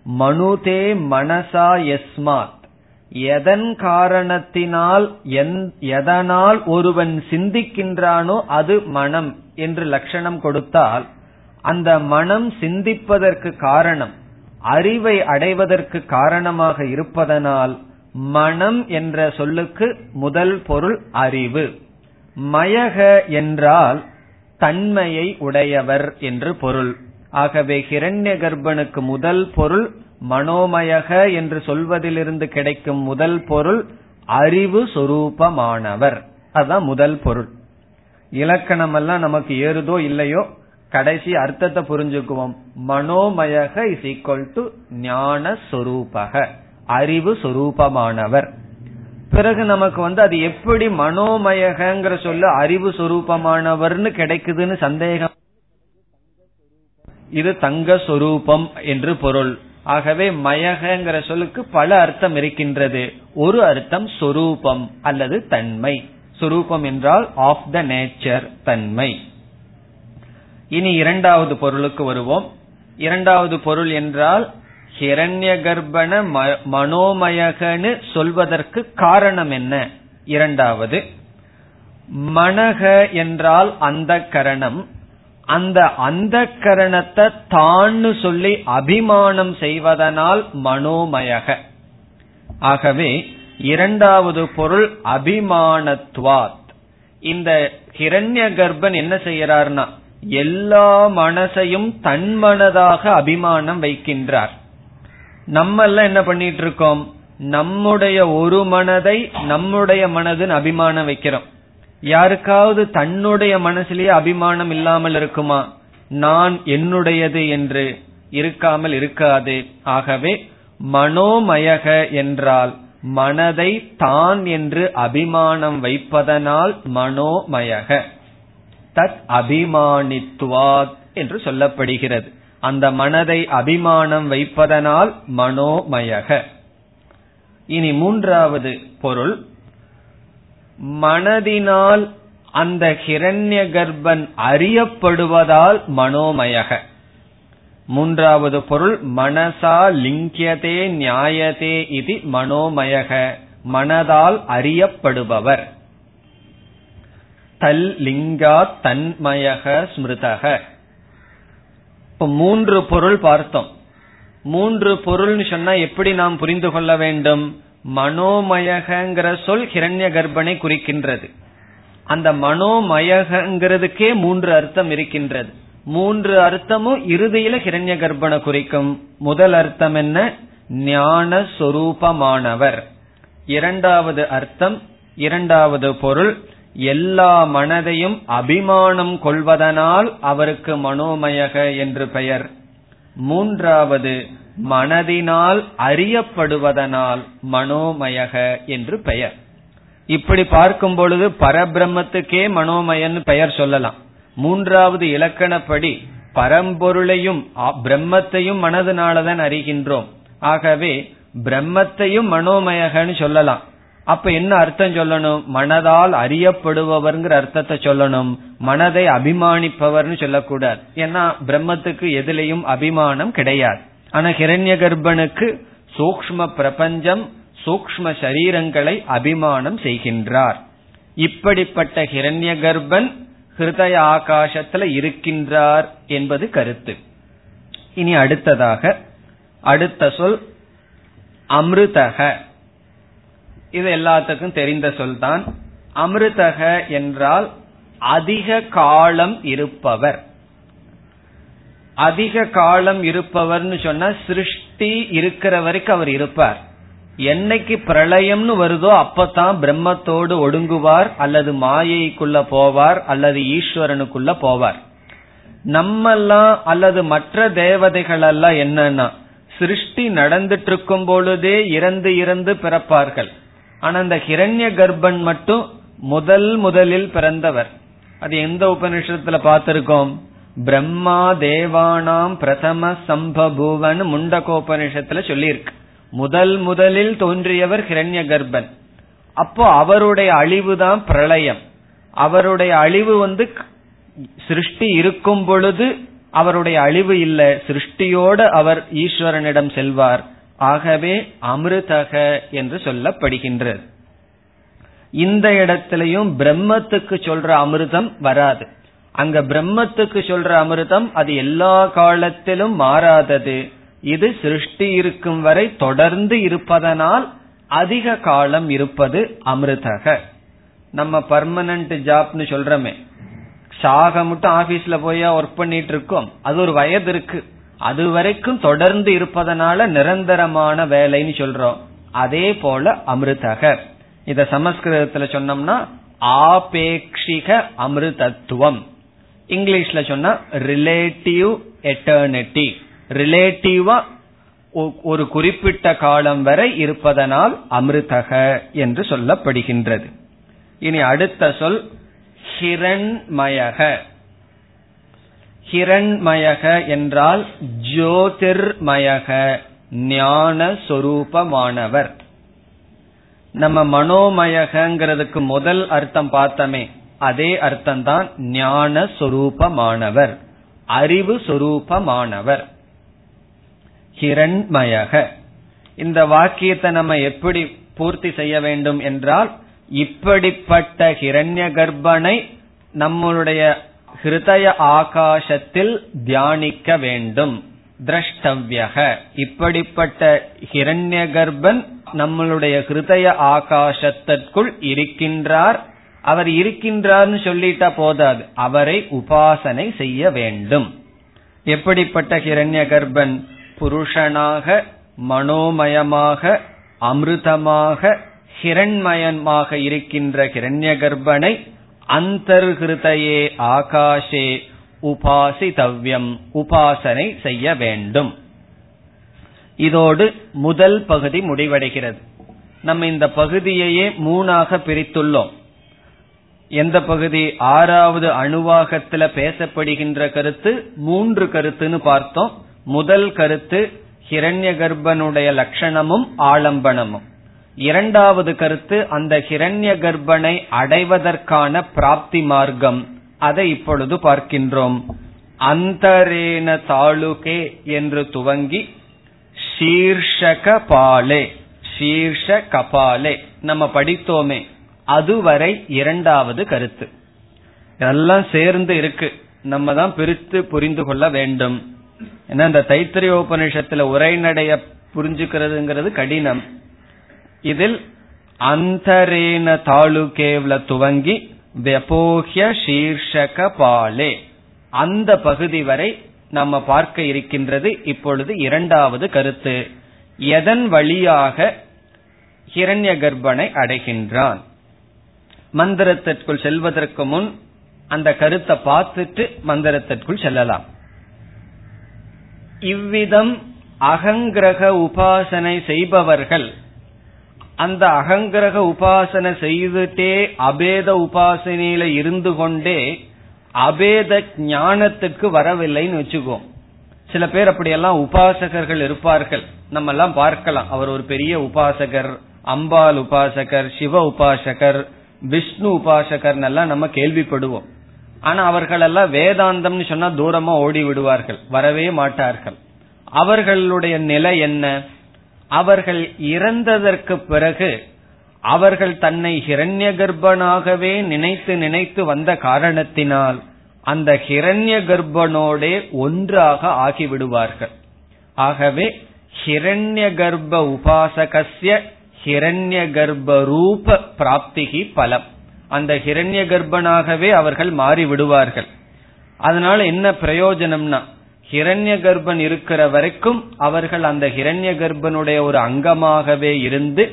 A: மனுதே மனசா எஸ்மாத் எதன் காரணத்தினால் எதனால் ஒருவன் சிந்திக்கின்றானோ அது மனம் என்று லட்சணம் கொடுத்தால் அந்த மனம் சிந்திப்பதற்கு காரணம் அறிவை அடைவதற்கு காரணமாக இருப்பதனால் மனம் என்ற சொல்லுக்கு முதல் பொருள் அறிவு. மயக என்றால் தன்மையை உடையவர் என்று பொருள். ஆகவே ஹிரண்ய கர்ப்பனுக்கு முதல் பொருள் மனோமயக என்று சொல்வதிலிருந்து கிடைக்கும் முதல் பொருள் அறிவு சொரூபமானவர். அதான் முதல் பொருள். இலக்கணம் எல்லாம் நமக்கு ஏறுதோ இல்லையோ கடைசி அர்த்தத்தை புரிஞ்சுக்குவோம். மனோமயக இஸ் ஈக்வல் டு ஞான சொரூபக அறிவு சொரூபமானவர். பிறகு நமக்கு வந்து அது எப்படி மனோமயகங்கிற சொல்ல அறிவு சொரூபமானவர்னு கிடைக்குதுன்னு சந்தேகம். இது தங்க சொரூபம் என்று பொருள். ஆகவே மயகங்கிற சொல்லுக்கு பல அர்த்தம் இருக்கின்றது. ஒரு அர்த்தம் சொரூபம் அல்லது தன்மை. சொரூபம் என்றால் ஆஃப் த நேச்சர் தன்மை. இனி இரண்டாவது பொருளுக்கு வருவோம். இரண்டாவது பொருள் என்றால் ஹிரண்ய கர்ப்பண மனோமயகன்னு சொல்வதற்கு காரணம் என்ன? இரண்டாவது மனக என்றால் அந்த கரணம். அந்த அந்த கரணத்தை தான்னு சொல்லி அபிமானம் செய்வதனால் மனோமயக. ஆகவே இரண்டாவது பொருள் அபிமானத்வாத். இந்த ஹிரண்ய கர்ப்பன் என்ன செய்யறார்னா எல்லா மனசையும் தன்மனதாக அபிமானம் வைக்கின்றார். நம்ம எல்லாம் என்ன பண்ணிட்டு இருக்கோம் நம்முடைய ஒரு மனதை நம்முடைய மனதுன்னு அபிமானம் வைக்கிறோம். யாருக்காவது தன்னுடைய மனசுலேயே அபிமானம் இல்லாமல் இருக்குமா? நான் என்னுடையது என்று இருக்காமல் இருக்காது. ஆகவே மனோமயக என்றால் மனதை தான் என்று அபிமானம் வைப்பதனால் மனோமயக. தத் அபிமானித்துவாத் என்று சொல்லப்படுகிறது. அந்த மனதை அபிமானம் வைப்பதனால் மனோமயக. இனி மூன்றாவது பொருள். மனதினால் அந்த ஹிரண்ய கர்ப்பன் அறியப்படுவதால் மனோமயக. மூன்றாவது பொருள். மனசா லிங்கியதே நியாயதே இது மனோமயக. மனதால் அறியப்படுபவர். தல் லிங்கா தன்மயக ஸ்மிருதக. இப்ப மூன்று பொருள் பார்த்தோம். மூன்று பொருள்னு சொன்னா எப்படி நாம் புரிந்து கொள்ள வேண்டும்? மனோமயகங்கிற சொல் ஹிரண்ய கர்ப்பனை குறிக்கின்றது. அந்த மனோமயகங்கிறதுக்கே மூன்று அர்த்தம் இருக்கின்றது. மூன்று அர்த்தமும் இறுதியில ஹிரண்ய கர்ப்பனை குறிக்கும். முதல் அர்த்தம் என்ன? ஞான சொரூபமானவர். இரண்டாவது அர்த்தம் இரண்டாவது பொருள் எல்லா மனதையும் அபிமானம் கொள்வதனால் அவருக்கு மனோமயக என்று பெயர். மூன்றாவது மனதினால் அறியப்படுவதனால் மனோமயக என்று பெயர். இப்படி பார்க்கும் பொழுது பரபிரம்மத்துக்கே மனோமயன் பெயர் சொல்லலாம். மூன்றாவது இலக்கணப்படி பரம்பொருளையும் பிரம்மத்தையும் மனதினாலதான் அறிகின்றோம். ஆகவே பிரம்மத்தையும் மனோமயகன்னு சொல்லலாம். அப்ப என்ன அர்த்தம் சொல்லணும்? மனதால் அறியப்படுபவர்ங்கிற அர்த்தத்தை சொல்லணும். மனதை அபிமானிப்பவர்னு சொல்லக்கூடாது. ஏன்னா பிரம்மத்துக்கு எதிலையும் அபிமானம் கிடையாது. ஆனா ஹிரண்ய கர்ப்பனுக்கு சூக்ம பிரபஞ்சம் சூக்ம சரீரங்களை அபிமானம் செய்கின்றார். இப்படிப்பட்ட ஹிரண்ய கர்ப்பன் ஹிருதய ஆகாசத்துல இருக்கின்றார் என்பது கருத்து. இனி அடுத்ததாக அடுத்த சொல் அமிர்தக இது எல்லாத்துக்கும் தெரிந்த சொல் தான் அமிர்தக என்றால் அதிக காலம் இருப்பவர். அதிக காலம் இருப்பவர்னு சொன்னா சிருஷ்டி இருக்கிற வரைக்கும் அவர் இருப்பார். என்னைக்கு பிரளயம்னு வருதோ அப்பதான் பிரம்மத்தோடு ஒடுங்குவார் அல்லது மாயைக்குள்ள போவார் அல்லது ஈஸ்வரனுக்குள்ள போவார். நம்மெல்லாம் அல்லது மற்ற தேவதைகள் எல்லாம் என்னன்னா சிருஷ்டி நடந்துட்டு இருக்கும் பொழுதே இறந்து இறந்து பிறப்பார்கள். ஆனா அந்த ஹிரண்ய கர்ப்பன் மட்டும் முதல் முதலில் பிறந்தவர். அது எந்த உபநிஷத்துல பார்த்திருக்கோம்? பிரம்மா தேவானாம் பிரதம சம்பபூவன் முண்டகோபனிஷத்துல சொல்லியிருக்கு. முதல் முதலில் தோன்றியவர் ஹிரண்ய கர்ப்பன். அப்போ அவருடைய அழிவு தான் பிரளயம். அவருடைய அழிவு வந்து சிருஷ்டி இருக்கும் பொழுது அவருடைய அழிவு இல்ல. சிருஷ்டியோடு அவர் ஈஸ்வரனிடம் செல்வார். ஆகவே அமிர்தக என்று சொல்லப்படுகின்றது. இந்த இடத்திலையும் பிரம்மத்துக்கு சொல்ற அமிர்தம் வராது. அங்க பிரம்மத்துக்கு சொல்ற அமிர்தம் அது எல்லா காலத்திலும் மாறாதது. இது சிருஷ்டி இருக்கும் வரை தொடர்ந்து இருப்பதனால் அதிக காலம் இருப்பது அமிர்தக. நம்ம பர்மனன்ட் ஜாப்னு சொல்றமே. சாக மட்டும் ஆபீஸ்ல போய் ஒர்க் பண்ணிட்டு இருக்கோம். அது ஒரு வயது இருக்கு. அது வரைக்கும் தொடர்ந்து இருப்பதனால நிரந்தரமான வேலைன்னு சொல்றோம். அதே போல அமிர்தக. இத சமஸ்கிருதத்துல சொன்னோம்னா ஆபேக்ஷிக அமிர்தத்துவம். இங்கிலீஷ்ல சொன்னா ரிலேட்டிவ் எட்டர்னிட்டி ரிலேட்டிவா ஒரு குறிப்பிட்ட காலம் வரை இருப்பதனால் அமிர்தக என்று சொல்லப்படுகின்றது. இனி அடுத்த சொல் ஹிரண்மயக. ஹிரண்மயக என்றால் ஜோதிர்மயக ஞான சொரூபமானவர். நம்ம மனோமயகங்கிறதுக்கு முதல் அர்த்தம் பார்த்தமே அதே அர்த்தம் தான் ஞான சொரூபமானவர் அறிவு சொரூபமானவர். ஹிரண்மயக. இந்த வாக்கியத்தை நம்ம எப்படி பூர்த்தி செய்ய வேண்டும் என்றால் இப்படிப்பட்ட ஹிரண்ய கர்ப்பனை நம்மளுடைய ஹிருதய ஆகாசத்தில் தியானிக்க வேண்டும். திரஷ்டவ்யக. இப்படிப்பட்ட ஹிரண்ய கர்ப்பன் நம்மளுடைய ஹிருதய ஆகாசத்திற்குள் இருக்கின்றார். அவர் இருக்கின்றார்னு சொல்லிட்டா போதாது. அவரை உபாசனை செய்ய வேண்டும். எப்படிப்பட்ட ஹிரண்ய கர்ப்பன் புருஷனாக மனோமயமாக அமிர்தமாக ஹிரண்மயமாக இருக்கின்ற ஹிரண்ய கர்ப்பனை அந்தர்கிருதையே ஆகாஷே உபாசிதவ்யம் உபாசனை செய்ய வேண்டும். இதோடு முதல் பகுதி முடிவடைகிறது. நம்ம இந்த பகுதியையே மூணாக பிரித்துள்ளோம். எந்த பகுதி? ஆறாவது அணுவாகத்துல பேசப்படுகின்ற கருத்து மூன்று கருத்துன்னு பார்த்தோம். முதல் கருத்து ஹிரண்ய கர்ப்பனுடைய லட்சணமும் ஆலம்பனமும். இரண்டாவது கருத்து அந்த ஹிரண்ய கர்ப்பனை அடைவதற்கான பிராப்தி மார்க்கம். அதை இப்பொழுது பார்க்கின்றோம். அந்தரேன தாலுகே என்று துவங்கி சீர்ஷக பாலே சீர்ஷ கபாலே நம்ம படித்தோமே. அதுவரை இரண்டாவது கருத்து. இதெல்லாம் சேர்ந்து இருக்கு. நம்ம தான் பிரித்து புரிந்து கொள்ள வேண்டும். ஏன்னா இந்த தைத்திரிய உபநிஷத்துல உரைநடைய புரிஞ்சுக்கிறதுங்கிறது கடினம். இதில் அந்தரேன தாலுகேவ்ல துவங்கி வெபோஹ்ய சீர்ஷக பாலே. அந்த பகுதி வரை நம்ம பார்க்க இருக்கின்றது இப்பொழுது இரண்டாவது கருத்து. எதன் வழியாக ஹிரண்ய கர்ப்பனை அடைகின்றான்? மந்திரத்திற்குள் செல்வதற்கு முன் அந்த கருத்தை பார்த்துட்டு மந்திரத்திற்குள் செல்லலாம். இவ்விதம் அகங்கிரக உபாசனை செய்பவர்கள் அந்த அகங்கிரக உபாசனை செய்துட்டே அபேத உபாசனையில இருந்து கொண்டே அபேத ஞானத்துக்கு வரவில்லைன்னு வச்சுக்கோம் சில பேர் அப்படியெல்லாம் உபாசகர்கள் இருப்பார்கள். நம்ம எல்லாம் பார்க்கலாம். அவர் ஒரு பெரிய உபாசகர் அம்பாள் உபாசகர் சிவ உபாசகர் விஷ்ணு உபாசகர் எல்லாம் நம்ம கேள்விப்படுவோம். ஆனா அவர்கள் எல்லாம் வேதாந்தம்னு சொன்னா தூரமா ஓடி விடுவார்கள். வரவே மாட்டார்கள். அவர்களுடைய நிலை என்ன? அவர்கள் இறந்ததற்கு பிறகு அவர்கள் தன்னை ஹிரண்ய கர்ப்பனாகவே நினைத்து நினைத்து வந்த காரணத்தினால் அந்த ஹிரண்ய கர்ப்பனோடே ஒன்றாக ஆகிவிடுவார்கள். ஆகவே ஹிரண்ய கர்ப்ப உபாசகசிய ஹிரண்ய கர்ப்ப ரூப பிராப்திகி பலம். அந்த ஹிரண்ய கர்ப்பனாகவே அவர்கள் மாறி விடுவார்கள் அதனால என்ன பிரயோஜனம்னா ஹிரண்ய கர்ப்பன் இருக்கிற வரைக்கும் அவர்கள் அந்த ஹிரண்ய கர்ப்பனுடைய ஒரு அங்கமாகவே இருந்து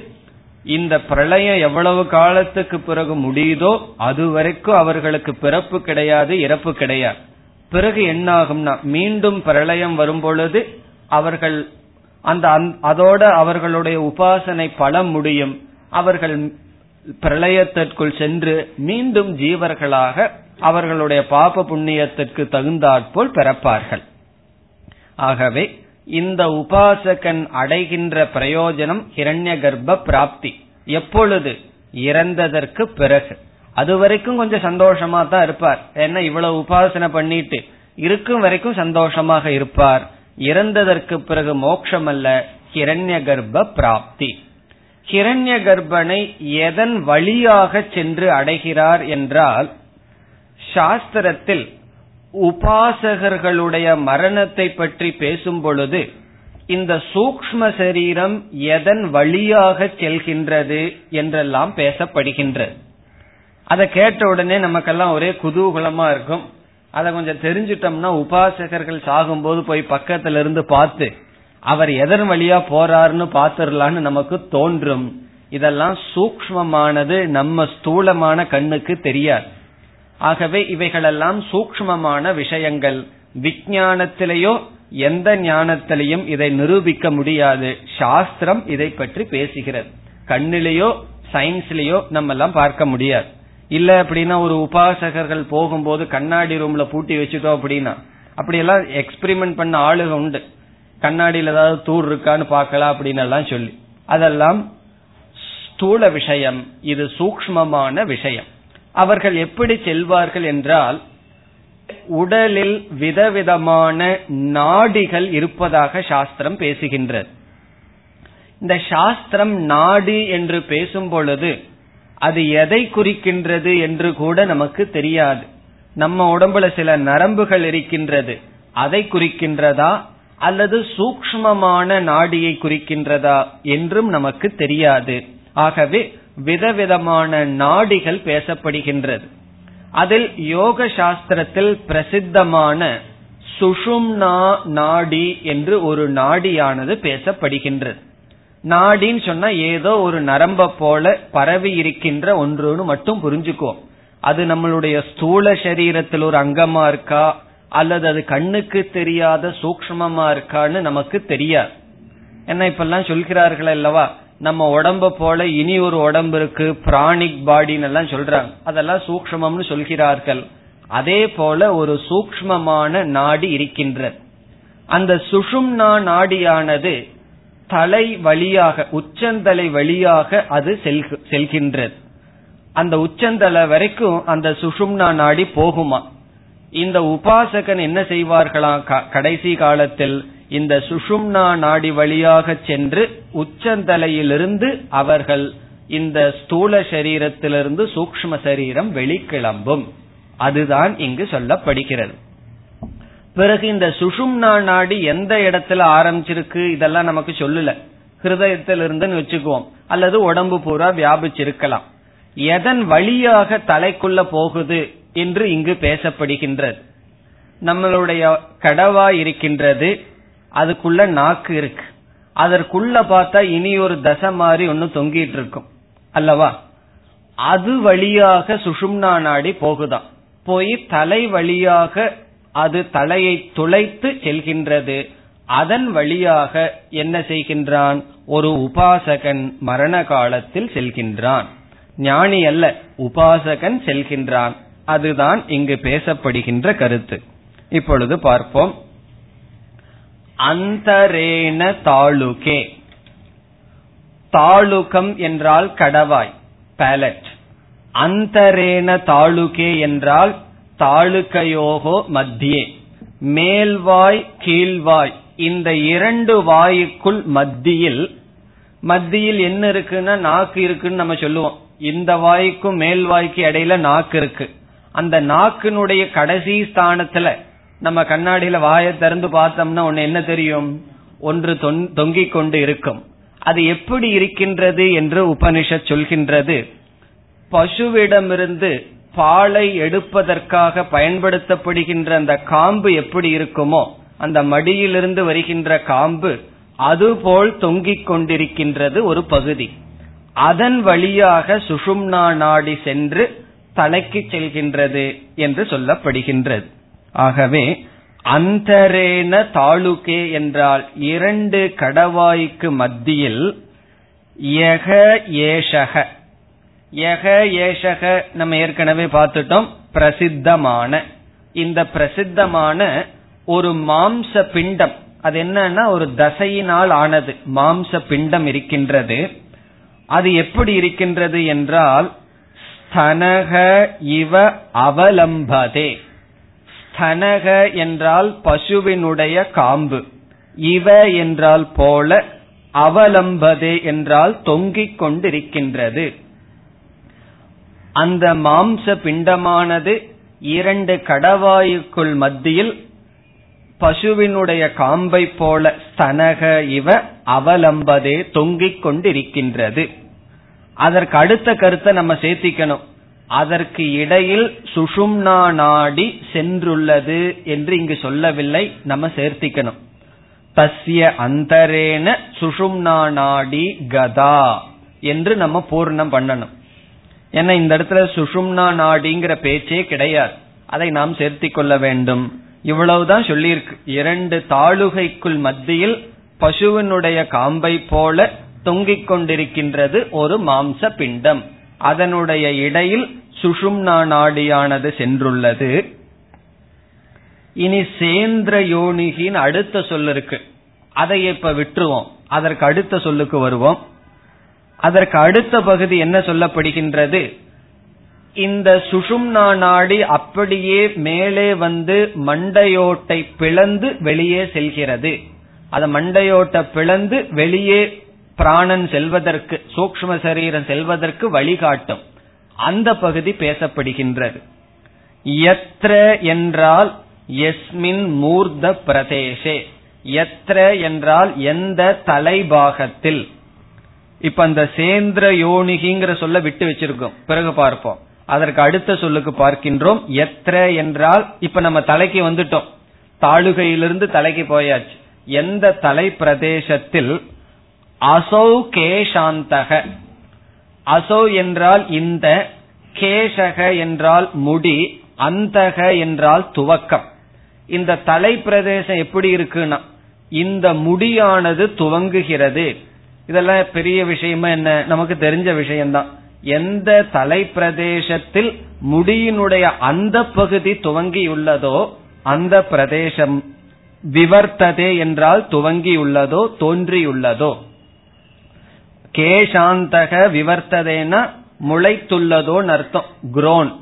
A: இந்த பிரளயம் எவ்வளவு காலத்துக்கு பிறகு முடியுதோ அது வரைக்கும் அவர்களுக்கு பிறப்பு கிடையாது இறப்பு கிடையாது. பிறகு என்ன ஆகும்னா மீண்டும் பிரளயம் வரும் பொழுது அவர்கள் அந்த அதோட அவர்களுடைய உபாசனை பலம் முடியும். அவர்கள் பிரளயத்திற்குள் சென்று மீண்டும் ஜீவர்களாக அவர்களுடைய பாப புண்ணியத்திற்கு தகுந்தாற்போல் பிறப்பார்கள். ஆகவே இந்த உபாசகன் அடைகின்ற பிரயோஜனம் ஹிரண்ய கர்ப்ப பிராப்தி. எப்பொழுது? இறந்ததற்கு பிறகு. அது வரைக்கும் கொஞ்சம் சந்தோஷமா தான் இருப்பார். ஏன்னா இவ்வளவு உபாசனை பண்ணிட்டு இருக்கும் வரைக்கும் சந்தோஷமாக இருப்பார். இறந்ததற்கு பிறகு மோட்சம் அல்ல ஹிரண்ய கர்ப்ப பிராப்தி. ஹிரண்ய கர்ப்பனை எதன் வழியாக சென்று அடைகிறார் என்றால் சாஸ்திரத்தில் உபாசகர்களுடைய மரணத்தை பற்றி பேசும் பொழுது இந்த சூக்ம சரீரம் எதன் வழியாக செல்கின்றது என்றெல்லாம் பேசப்படுகின்றது. அதை கேட்ட உடனே நமக்கெல்லாம் ஒரே குதூகலமா இருக்கும். அதை கொஞ்சம் தெரிஞ்சிட்டோம்னா உபாசகர்கள் சாகும்போது போய் பக்கத்துல இருந்து பார்த்து அவர் எதன் வழியா போறாருன்னு பாத்துரலான்னு நமக்கு தோன்றும். இதெல்லாம் சூக்மமானது நம்ம ஸ்தூலமான கண்ணுக்கு தெரியாது. ஆகவே இவைகளெல்லாம் சூக்மமான விஷயங்கள். விஞ்ஞானத்திலேயோ எந்த ஞானத்திலையும் இதை நிரூபிக்க முடியாது. சாஸ்திரம் இதை பற்றி பேசுகிறது. கண்ணிலேயோ சயின்ஸ்லயோ நம்ம எல்லாம் பார்க்க முடியாது. இல்ல அப்படின்னா ஒரு உபாசகர்கள் போகும்போது கண்ணாடி ரூம்ல பூட்டி வச்சுட்டோம் அப்படின்னா அப்படியெல்லாம் எக்ஸ்பிரிமெண்ட் பண்ண ஆளுக உண்டு. கண்ணாடியில் ஏதாவது தூர் இருக்கான்னு பார்க்கலாம் அப்படின்னு எல்லாம் சொல்லி. அதெல்லாம் ஸ்தூல விஷயம். இது சூக்மமான விஷயம். அவர்கள் எப்படி செல்வார்கள் என்றால் உடலில் விதவிதமான நாடிகள் இருப்பதாக சாஸ்திரம் பேசுகின்றது. இந்த சாஸ்திரம் நாடி என்று பேசும் பொழுது அது எதை குறிக்கின்றது என்று கூட நமக்கு தெரியாது. நம்ம உடம்புல சில நரம்புகள் இருக்கின்றது அதை குறிக்கின்றதா? அல்லது சூக்மமான நாடியை குறிக்கின்றதா என்றும் நமக்கு தெரியாது. ஆகவே விதவிதமான நாடிகள் பேசப்படுகின்றது. அதில் யோக சாஸ்திரத்தில் பிரசித்தமான சுஷும்னா நாடி என்று ஒரு நாடியானது பேசப்படுகின்றது. நாடின்னு சொன்னா ஏதோ ஒரு நரம்ப போல பரவி இருக்கின்ற ஒன்றுன்னு மட்டும் புரிஞ்சுக்குவோம் அது நம்மளுடைய ஸ்தூல சரீரத்தில் ஒரு அங்கமா இருக்கா? அல்லது அது கண்ணுக்கு தெரியாத சூக்மமா இருக்கான்னு நமக்கு தெரியாது. என்ன இப்பெல்லாம் சொல்கிறார்கள் அல்லவா? நம்ம உடம்ப போல இனி ஒரு உடம்பு இருக்கு பிராணிக் பாடின்னு எல்லாம் சொல்றாங்க. அதெல்லாம் சூக்மம்னு சொல்கிறார்கள். அதே போல ஒரு சூக்மமான நாடி இருக்கின்றது. அந்த சுஷும்னா நாடியானது தலை வழியாக உச்சந்தலை வழியாக அது செல்கின்றது. அந்த உச்சந்தலை வரைக்கும் அந்த சுஷும்னா நாடி போகுமா? இந்த உபாசகன் என்ன செய்வார்களாம்? கடைசி காலத்தில் இந்த சுஷும்னா நாடி வழியாக சென்று உச்சந்தலையிலிருந்து அவர்கள் இந்த ஸ்தூல சரீரத்திலிருந்து சூக்ம சரீரம் வெளிக்கிளம்பும். அதுதான் இங்கு சொல்லப்படுகிறது. பிறகு இந்த சுஷும்னா நாடி எந்த இடத்துல ஆரம்பிச்சிருக்கு? இதெல்லாம் நமக்கு சொல்லல. ஹிருதயத்திலிருந்துன்னு வச்சுக்குவோம். அல்லது உடம்பு பூரா வியாபிச்சிருக்கலாம். எதன் வழியாக தலைக்குள்ள போகுது என்று இங்கு பேசப்படுகின்றது. நம்மளுடைய கடவா இருக்கின்றது. அதுக்குள்ள நாக்கு இருக்கு. அதற்குள்ள பார்த்தா இனி ஒரு தசை மாதிரி ஒன்னு தொங்கிட்டு இருக்கும். அல்லவா? அது வழியாக சுஷும்னா நாடி போகுதான். போய் தலை வழியாக அது தலையை துளைத்து செல்கின்றது. அதன் வழியாக என்ன செய்கின்றான்? ஒரு உபாசகன் மரண காலத்தில் செல்கின்றான். ஞானி அல்ல உபாசகன் செல்கின்றான். அதுதான் இங்கு பேசப்படுகின்ற கருத்து. இப்பொழுது பார்ப்போம். அந்தரேன தாளுகே. தாளுகம் என்றால் கடவாய் பேலட் அந்தரேன தாளுகே என்றால் தாளுக்கையோகோ மத்தியே. மேல்வாய் கீழ்வாய் இந்த இரண்டு வாயுக்குள் மத்தியில் மத்தியில் என்ன இருக்குன்னா நாக்கு இருக்குன்னு நம்ம சொல்லுவோம். இந்த வாய்க்கும் மேல் வாய்க்கு இடையில நாக்கு இருக்கு. அந்த நாக்கினுடைய கடைசி ஸ்தானத்துல நம்ம கண்ணாடியில வாயை திறந்து பார்த்தோம்னா ஒன்னு என்ன தெரியும்? ஒன்று தொங்கிக் கொண்டு இருக்கும். அது எப்படி இருக்கின்றது என்று உபனிஷத் சொல்கின்றது. பசுவிடமிருந்து பாலை எடுப்பதற்காக பயன்படுத்தப்படுகின்ற அந்த காம்பு எப்படி இருக்குமோ அந்த மடியிலிருந்து வருகின்ற காம்பு அதுபோல் தொங்கிக் கொண்டிருக்கின்றது ஒரு பகுதி. அதன் வழியாக சுஷும்னா நாடி சென்று தலைக்கு செல்கின்றது என்று சொல்லப்படுகின்றது. ஆகவே அந்தரேன தாளுகே என்றால் இரண்டு கடவாய்க்கு மத்தியில் யக ஏஷக. யக ஏஷக நம்ம ஏற்கனவே பார்த்துட்டோம் பிரசித்தமான. இந்த பிரசித்தமான ஒரு மாம்ச பிண்டம் அது என்னன்னா ஒரு தசையினால் ஆனது மாம்ச பிண்டம் இருக்கின்றது. அது எப்படி இருக்கின்றது என்றால் ஸ்தனக இவ அவலம்பதே. ஸ்தனக என்றால் பசுவினுடைய காம்பு. இவ என்றால் போல அவலம்பதே என்றால் தொங்கிக் கொண்டிருக்கின்றது. அந்த மாம்ச பிண்டமானது இரண்டு கடவாயுக்குள் மத்தியில் பசுவினுடைய காம்பை போல ஸ்தனக இவ அவலம்பதே தொங்கிக் கொண்டிருக்கின்றது. அதற்கு அடுத்த கருத்தை நம்ம சேர்த்திக்கணும். அதற்கு இடையில் சுஷும்னா நாடி சென்றுள்ளது என்று இங்கு சொல்லவில்லை. நம்ம சேர்த்திக்கணும். தஸ்ய அந்தரேன சுஷும்னா நாடி கதா என்று நம்ம பூர்ணம் பண்ணணும். ஏன்னா இந்த இடத்துல சுஷும்னா நாடிங்கிற பேச்சே கிடையாது. அதை நாம் சேர்த்தி கொள்ள வேண்டும். இவ்வளவுதான் சொல்லியிருக்கு. இரண்டு தாளுகைக்குள் மத்தியில் பசுவினுடைய காம்பை போல தொங்கிக் கொண்டிருக்கின்றது ஒரு மாம்ச பிண்டம். அதனுடைய இடையில் சுஷும்னா நாடியானது சென்றுள்ளது. இனி சேந்திர யோனிகின் அடுத்த சொல் இருக்கு. அதை இப்ப விட்டுருவோம். அதற்கு அடுத்த சொல்லுக்கு வருவோம். அதற்கு அடுத்த பகுதி என்ன சொல்லப்படுகின்றது? இந்த சுஷும்னா நாடி அப்படியே மேலே வந்து மண்டையோட்டை பிளந்து வெளியே செல்கிறது. அத மண்டையோட்டை பிளந்து வெளியே பிராணன் செல்வதற்கு சூக்ம சரீரம் செல்வதற்கு வழிகாட்டும். அந்த பகுதி பேசப்படுகின்றது. எத்ர என்றால் எஸ்மின் மூர்த பிரதேசே. எத்ர என்றால் எந்த தலைபாகத்தில். இப்ப அந்த சேந்திர யோனிகிங்கிற சொல்ல விட்டு வச்சிருக்கோம். பிறகு பார்ப்போம். அதற்கு அடுத்த சொல்லுக்கு பார்க்கின்றோம். எத்ர என்றால் இப்ப நம்ம தலைக்கு வந்துட்டோம். தாளுகையிலிருந்து தலைக்கு போயாச்சு. எந்த தலை பிரதேசத்தில் அசௌ கேஷாந்தக. அசௌ என்றால் இந்த கேசக என்றால் முடி அந்தக என்றால் துவக்கம். இந்த தலை பிரதேசம் எப்படி இருக்குன்னா இந்த முடியானது துவங்குகிறது. இதெல்லாம் பெரிய விஷயமா என்ன? நமக்கு தெரிஞ்ச விஷயம்தான். எந்த தலை பிரதேசத்தில் முடியினுடைய அந்த பகுதி துவங்கியுள்ளதோ அந்த பிரதேசம் விவர்த்ததே என்றால் துவங்கியுள்ளதோ தோன்றியுள்ளதோ. கேசாந்தக விவர்த்ததேனா முளைத்துள்ளதோன்னு அர்த்தம் குரோன்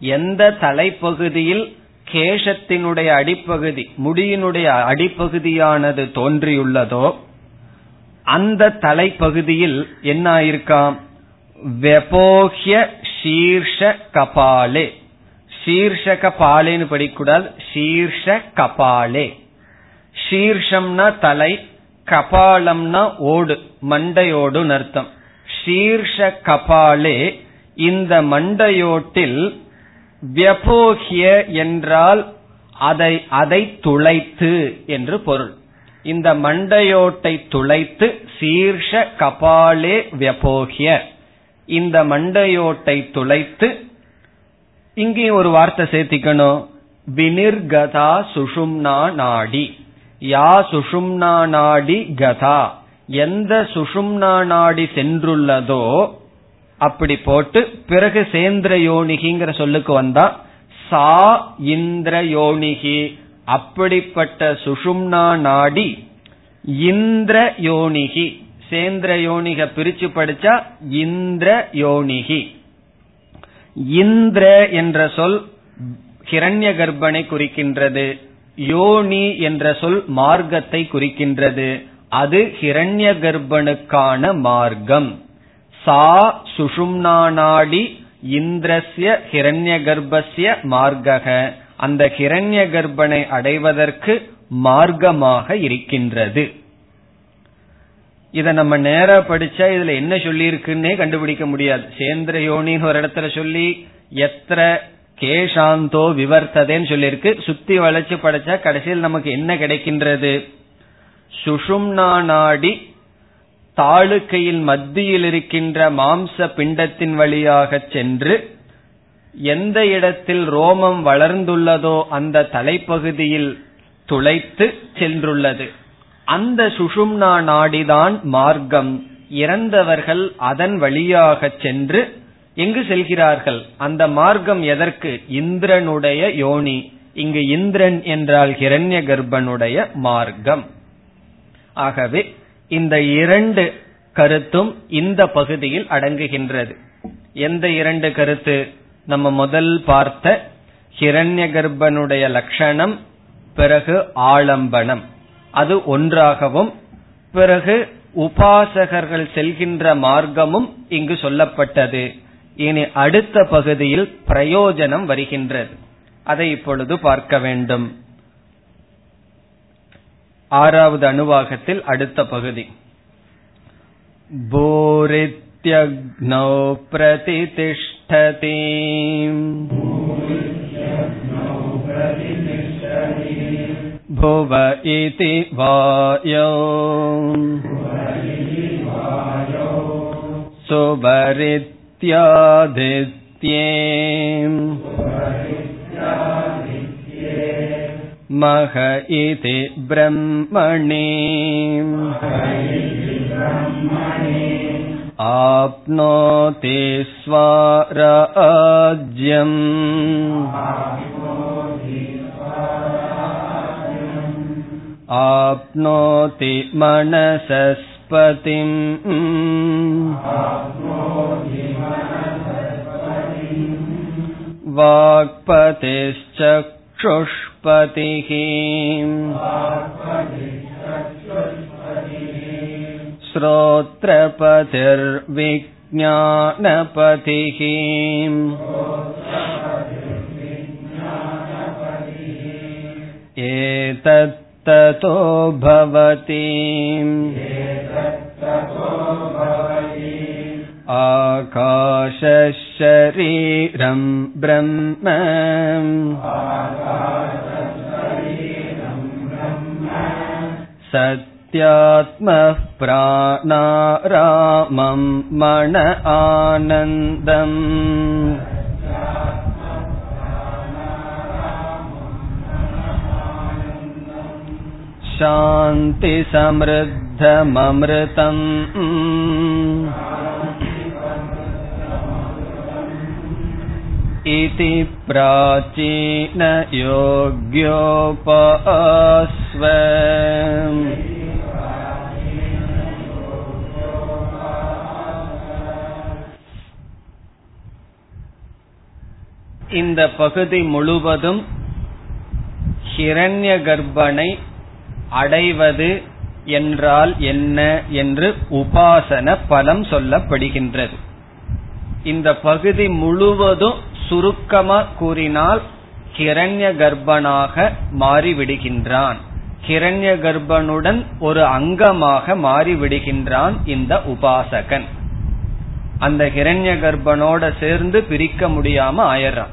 A: எந்த தலைப்பகுதியில் கேசத்தினுடைய அடிப்பகுதி முடியினுடைய அடிப்பகுதியானது தோன்றியுள்ளதோ அந்த தலைப்பகுதியில் என்ன ஆயிருக்காம் வெபோஹ்ய சீர்ஷ கபாலே. சீர்ஷ கபாலேன்னு படிக்கூடாது சீர்ஷ கபாலே. சீர்ஷம்னா தலை கபாலம்னா ஓடு மண்டையோடு அர்த்தம் சீர்ஷ கபாலே இந்த மண்டையோட்டில் வியபோகிய என்றால் அதை அதை துளைத்து என்று பொருள். இந்த மண்டையோட்டை துளைத்து சீர்ஷ கபாலே வியபோகிய. இந்த மண்டையோட்டை துளைத்து இங்கே ஒரு வார்த்தை சேர்த்திக்கணும். வினிர்கதா சுஷும்னா நாடி. யா சுஷும்னா நாடி கதா. எந்த சுஷும்னா நாடி சென்றுள்ளதோ அப்படி போட்டு பிறகு சேந்திர யோனிகிங்கிற சொல்லுக்கு வந்தா சா இந்திர யோனிகி. அப்படிப்பட்ட சுஷும்னா நாடி இந்திர யோனிகி. சேந்திர யோனிக பிரிச்சு படிச்சா இந்திர யோனிகி. இந்திர என்ற சொல் ஹிரண்ய கர்ப்பனை குறிக்கின்றது. யோனி என்ற சொல் மார்க்கத்தை குறிக்கின்றது. அது ஹிரண்ய கர்ப்பனுக்கான மார்க்கம். சா சுஷும்னா நாடி இந்திரஸ்ய ஹிரண்ய கர்ப்பசிய மார்க்கக. அந்த ஹிரண்ய கர்ப்பனை அடைவதற்கு மார்க்கமாக இருக்கின்றது. இத நம்ம நேரா படிச்சா இதுல என்ன சொல்லி இருக்குன்னே கண்டுபிடிக்க முடியாது. சேந்திர யோனின்னு ஒரு இடத்துல சொல்லி எத்திர கேஷாந்தோ விவர்த்ததேன்னு சொல்லியிருக்கு. சுத்தி வளைச்சு படைச்சா கடைசியில் நமக்கு என்ன கிடைக்கின்றது? சுஷும்னா நாடி தாளுக்கையில் மத்தியில் இருக்கின்ற மாம்ச பிண்டத்தின் வழியாக சென்று எந்த இடத்தில் ரோமம் வளர்ந்துள்ளதோ அந்த தலைப்பகுதியில் துளைத்து சென்றுள்ளது. அந்த சுஷும்னா நாடிதான் மார்க்கம். இறந்தவர்கள் அதன் வழியாக சென்று எங்கு செல்கிறார்கள்? அந்த மார்க்கம் எதற்கு? இந்திரனுடைய யோனி. இங்கு இந்திரன் என்றால் ஹிரண்ய கர்ப்பனுடைய மார்க்கம். ஆகவே இந்த இரண்டு கருத்தும் இந்த பகுதியில் அடங்குகின்றது. எந்த இரண்டு கருத்து? நம்ம முதல் பார்த்த ஹிரண்ய கர்ப்பனுடைய லட்சணம் பிறகு ஆலம்பனம். அது ஒன்றாகவும் பிறகு உபாசகர்கள் செல்கின்ற மார்க்கமும் இங்கு சொல்லப்பட்டது. இனி அடுத்த பகுதியில் பிரயோஜனம் வருகின்றது அதை இப்பொழுது பார்க்க வேண்டும் ஆறாவது அணுவாகத்தில் அடுத்த பகுதி भूरित्यग्नौ प्रतितिष्ठति भुव इति वायौ सुभरित्यादित्ये मह इति ब्रह्मणि आप्नोति स्वाराज्यम् आप्नोति मनसस्पतिम् वाक्पतिश्चक्षुष्पतिः श्रोत्रपतिर्विज्ञानपतिः एतत्ततो भवति आकाशशरीरं ब्रह्म। सत्यात्मः प्राणारामं मन आनन्दम्। शान्तिसमृद्धममृतम् इति प्राचीनयोग्योपास्व இந்த பகுதி முழுவதும் ஹிரண்ய கர்ப்பனை அடைவது என்றால் என்ன என்று உபாசன பலம் சொல்லப்படுகின்றது இந்த பகுதி முழுவதும் சுருக்கமா கூறினால் கிரண்ய கர்ப்பனாக மாறிவிடுகின்றான். கிரண்ய கர்ப்பனுடன் ஒரு அங்கமாக மாறிவிடுகின்றான் இந்த உபாசகன். அந்த ஹிரண்ய கர்ப்பனோட சேர்ந்து பிரிக்க முடியாம ஆயிடுறான்.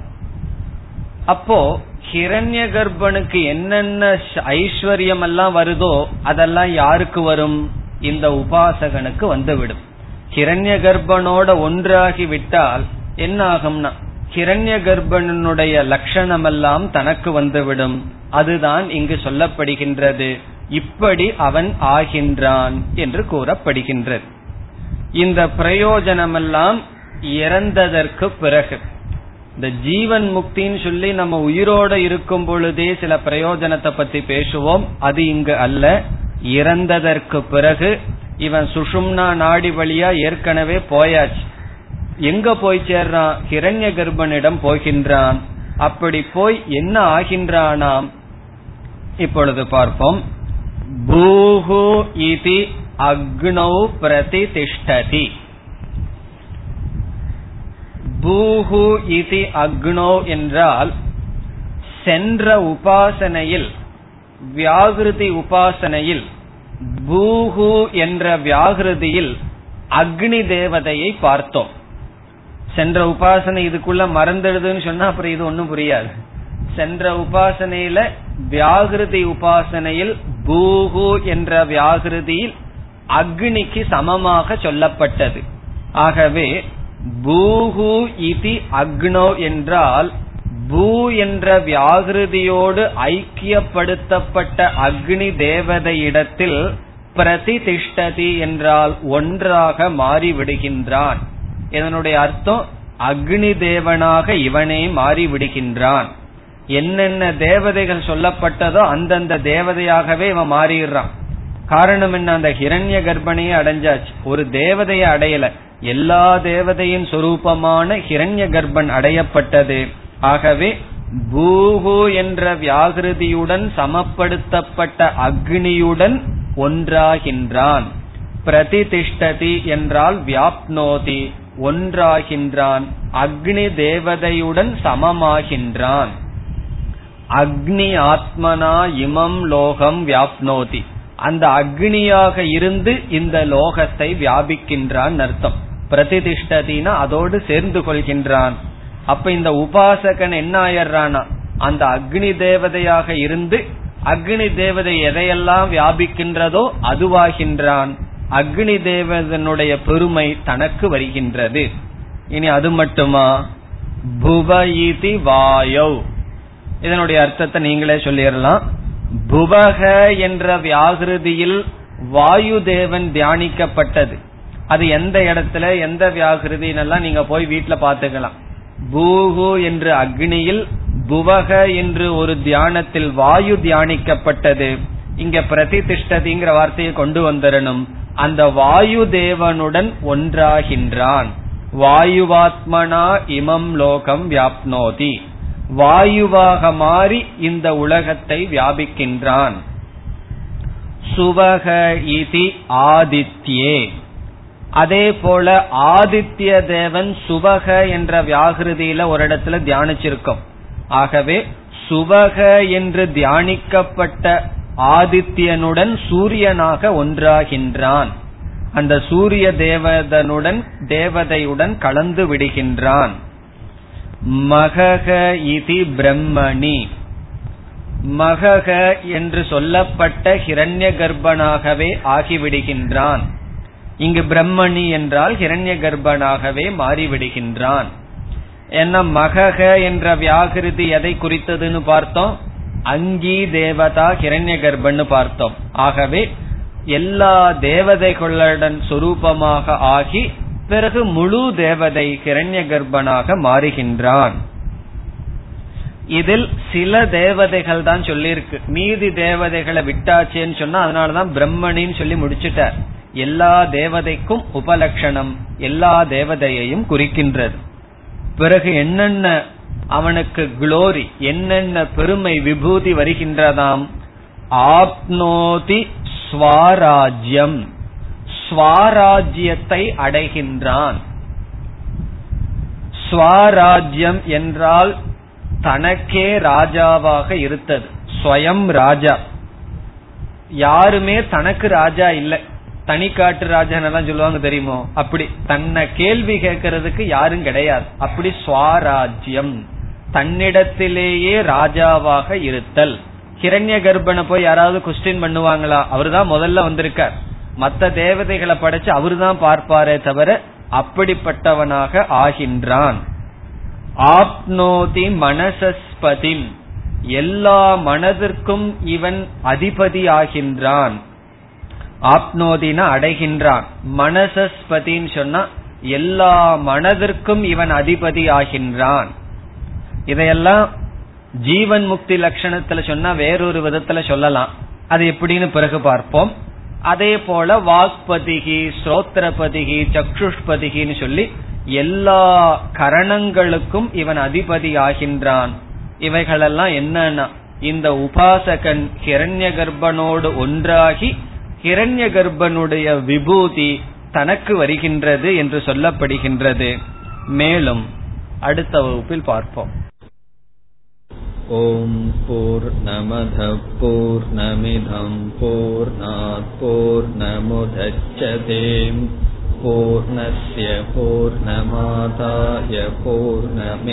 A: அப்போ ஹிரண்ய கர்ப்பனுக்கு என்னென்ன ஐஸ்வர்யம் எல்லாம் வருதோ அதெல்லாம் யாருக்கு வரும்? இந்த உபாசகனுக்கு வந்துவிடும். ஹிரண்ய கர்ப்பனோட ஒன்றாகி விட்டால் என்ன ஆகும்னா ஹிரண்ய கர்ப்பனுடைய லட்சணம் எல்லாம் தனக்கு வந்துவிடும். அதுதான் இங்கு சொல்லப்படுகின்றது. இப்படி அவன் ஆகின்றான் என்று கூறப்படுகின்றது. இந்த பிரயோஜனமெல்லாம் இறந்ததற்கு பிறகு இந்த ஜீவன் முக்தின்னு சொல்லி நம்ம உயிரோட இருக்கும் பொழுதே சில பிரயோஜனத்தை பத்தி பேசுவோம். அது இங்கு அல்ல. இறந்ததற்கு பிறகு இவன் சுஷும்னா நாடி வழியா ஏற்கனவே போயாச்சு. எங்க போய் சேர்றான்? கிரண்ய கர்ப்பனிடம் போகின்றான். அப்படி போய் என்ன ஆகின்றானாம்? இப்பொழுது பார்ப்போம். பூஹு இதி அக்னௌ பிரதி திஷ்டதி பூஹு இதி அக்னோ என்றால் சென்ற உபாசனையில் வியாகிருதி உபாசனையில் பூஹு என்ற வியாகிருதியில் அக்னி தேவதையை பார்த்தோம். சென்ற உபாசனை இதுக்குள்ள மறந்துடுதுன்னு சொன்னா அப்புறம் இது ஒன்னும் புரியாது. சென்ற உபாசனையில வியாகிருதி உபாசனையில் பூகு என்ற வியாகிருதியில் அக்னிக்கு சமமாக சொல்லப்பட்டது. ஆகவே பூகு இதி அக்னோ என்றால் பூ என்ற வியாகிருதியோடு ஐக்கியப்படுத்தப்பட்ட அக்னி தேவதையிடத்தில் பிரதிதிஷ்டதி என்றால் ஒன்றாக மாறிவிடுகின்றான். இதனுடைய அர்த்தம் அக்னி தேவனாக இவனே மாறிவிடுகின்றான். என்னென்ன தேவதைகள் சொல்லப்பட்டதோ அந்தந்த தேவதையாகவே இவன் மாறிடுறான். காரணம் என்ன? அந்த ஹிரண்ய கர்ப்பனையே அடைஞ்சாச்சு. ஒரு தேவதையை அடையல. எல்லா தேவதையின் சொரூபமான ஹிரண்ய கர்ப்பன் அடையப்பட்டது. ஆகவே பூகு என்ற வியாகிருதியுடன் சமப்படுத்தப்பட்ட அக்னியுடன் ஒன்றாகின்றான். பிரதிதிஷ்டதி என்றால் வியாப்னோதி. ஒன்றாகின்றான். அக்னி தேவதையுடன் சமமாகின்றான். அக்னி ஆத்மனா இமம் லோகம் வியாப்னோதி. அந்த அக்னியாக இருந்து இந்த லோகத்தை வியாபிக்கின்றான் அர்த்தம். பிரதிதிஷ்டதினா அதோடு சேர்ந்து கொள்கின்றான். அப்ப இந்த உபாசகன் என்ன ஆயிடுறானா அந்த அக்னி தேவதையாக இருந்து அக்னி தேவதை எதையெல்லாம் வியாபிக்கின்றதோ அதுவாகின்றான். அக்னி தேவதனுடைய பெருமை தனக்கு வருகின்றது. இனி அது மட்டுமா? புவயிதி வாயோ. இதனுடைய அர்த்தத்தை நீங்களே சொல்லிடலாம். புவக என்ற வியாகிருதியில் வாயு தேவன் தியானிக்கப்பட்டது. அது எந்த இடத்துல எந்த வியாகிருதினெல்லாம் நீங்க போய் வீட்டுல பாத்துக்கலாம் பூகு என்று அக்னியில் புவக என்று ஒரு தியானத்தில் வாயு தியானிக்கப்பட்டது. இங்க பிரதிதிஷ்டதிங்கிற வார்த்தையை கொண்டு வந்தரணும். அந்த வாயு தேவனுடன் ஒன்றாகின்றான். வாயுவாத்மனா இமம் லோகம் வியாப்னோதி. வாயுவாக மாறி இந்த உலகத்தை வியாபிக்கின்றான். சுவக இதி ஆதித்யே. அதே போல ஆதித்ய தேவன் சுவக என்ற வியாகிருதியில ஒரு இடத்துல தியானிச்சிருக்கோம். ஆகவே சுவக என்று தியானிக்கப்பட்ட ஆதித்யனுடன் சூரியனாக ஒன்றாகின்றான். அந்த சூரிய தேவதனுடன் தேவதையுடன் கலந்து விடுகின்றான். மகக இதி பிரம்மணி. மகக என்று சொல்லப்பட்ட ஹிரண்ய கர்ப்பனாகவே ஆகிவிடுகின்றான். இங்கு பிரம்மணி என்றால் ஹிரண்ய கர்ப்பனாகவே மாறிவிடுகின்றான். என்ன மகக என்ற வியாகிருதி எதை குறித்ததுன்னு பார்த்தோம்? அங்கி தேவதா கிரண்ய கர்ப்பன்னு பார்த்தோம். ஆகவே எல்லா தேவதைகளுடன் சொரூபமாக ஆகி பிறகு முழு தேவதை கிரண்ய கர்ப்பனாக மாறுகின்றான். இதில் சில தேவதைகள் தான் சொல்லியிருக்கு. மீதி தேவதைகளை விட்டாச்சேன்னு சொன்னா அதனாலதான் பிரம்மணின்னு சொல்லி முடிச்சுட்டார். எல்லா தேவதைக்கும் உபலட்சணம் எல்லா தேவதையையும் குறிக்கின்றது. பிறகு என்னென்ன அவனுக்கு குளோரி என்னென்ன பெருமை விபூதி வருகின்றதாம்? ஆப்னோதி ஸ்வராஜ்யம். ஸ்வராஜ்யத்தை அடைகின்றான். ஸ்வராஜ்யம் என்றால் தனக்கே ராஜாவாக இருத்தது. ஸ்வயம் ராஜா. யாருமே தனக்கு ராஜா இல்லை. தனிக்காட்டு ராஜன் எல்லாம் சொல்லுவாங்க தெரியுமோ? அப்படி தன்னை கேள்வி கேட்கறதுக்கு யாரும் கிடையாது. அப்படி சுவாராஜ்யம். தன்னிடத்திலேயே ராஜாவாக இருத்தல். கிரண்ய கர்ப்பனை போய் யாராவது கொஸ்டின் பண்ணுவாங்களா? அவருதான் முதல்ல வந்திருக்கார். மற்ற தேவதைகளை படைச்சு அவரு தான் பார்ப்பாரே தவிர அப்படிப்பட்டவனாக ஆகின்றான். ஆப்னோதி மனசஸ்பதிம். எல்லா மனதிற்கும் இவன் அதிபதி ஆகின்றான். ஆப்னோதின அடைகின்றான். மனசஸ்பதின்னு சொன்னா எல்லா மனதிற்கும் இவன் அதிபதி ஆகின்றான். இதையெல்லாம் ஜீவன் முக்தி லட்சணத்துல சொன்னா வேறொரு விதத்துல சொல்லலாம். அது எப்படின்னு பிறகு பார்ப்போம். அதே போல வாக்பதிகி ஸ்ரோத்திரபதிகி சக்ஷுஷ்பதிகின்னு சொல்லி எல்லா கரணங்களுக்கும் இவன் அதிபதி ஆகின்றான். இவைகளெல்லாம் என்னன்னா இந்த உபாசகன் ஹிரண்ய கர்ப்பனோடு ஒன்றாகி ஹிரண்ய கர்ப்பனுடைய விபூதி தனக்கு வருகின்றது என்று சொல்லப்படுகின்றது மேலும் அடுத்த வகுப்பில் பார்ப்போம்
B: ॐ पूर्णमधः पूर्णमिधम् पूर्णात् पूर्णमुदच्छते पूर्णस्य पूर्णमादाय पूर्णमेवावशिष्यते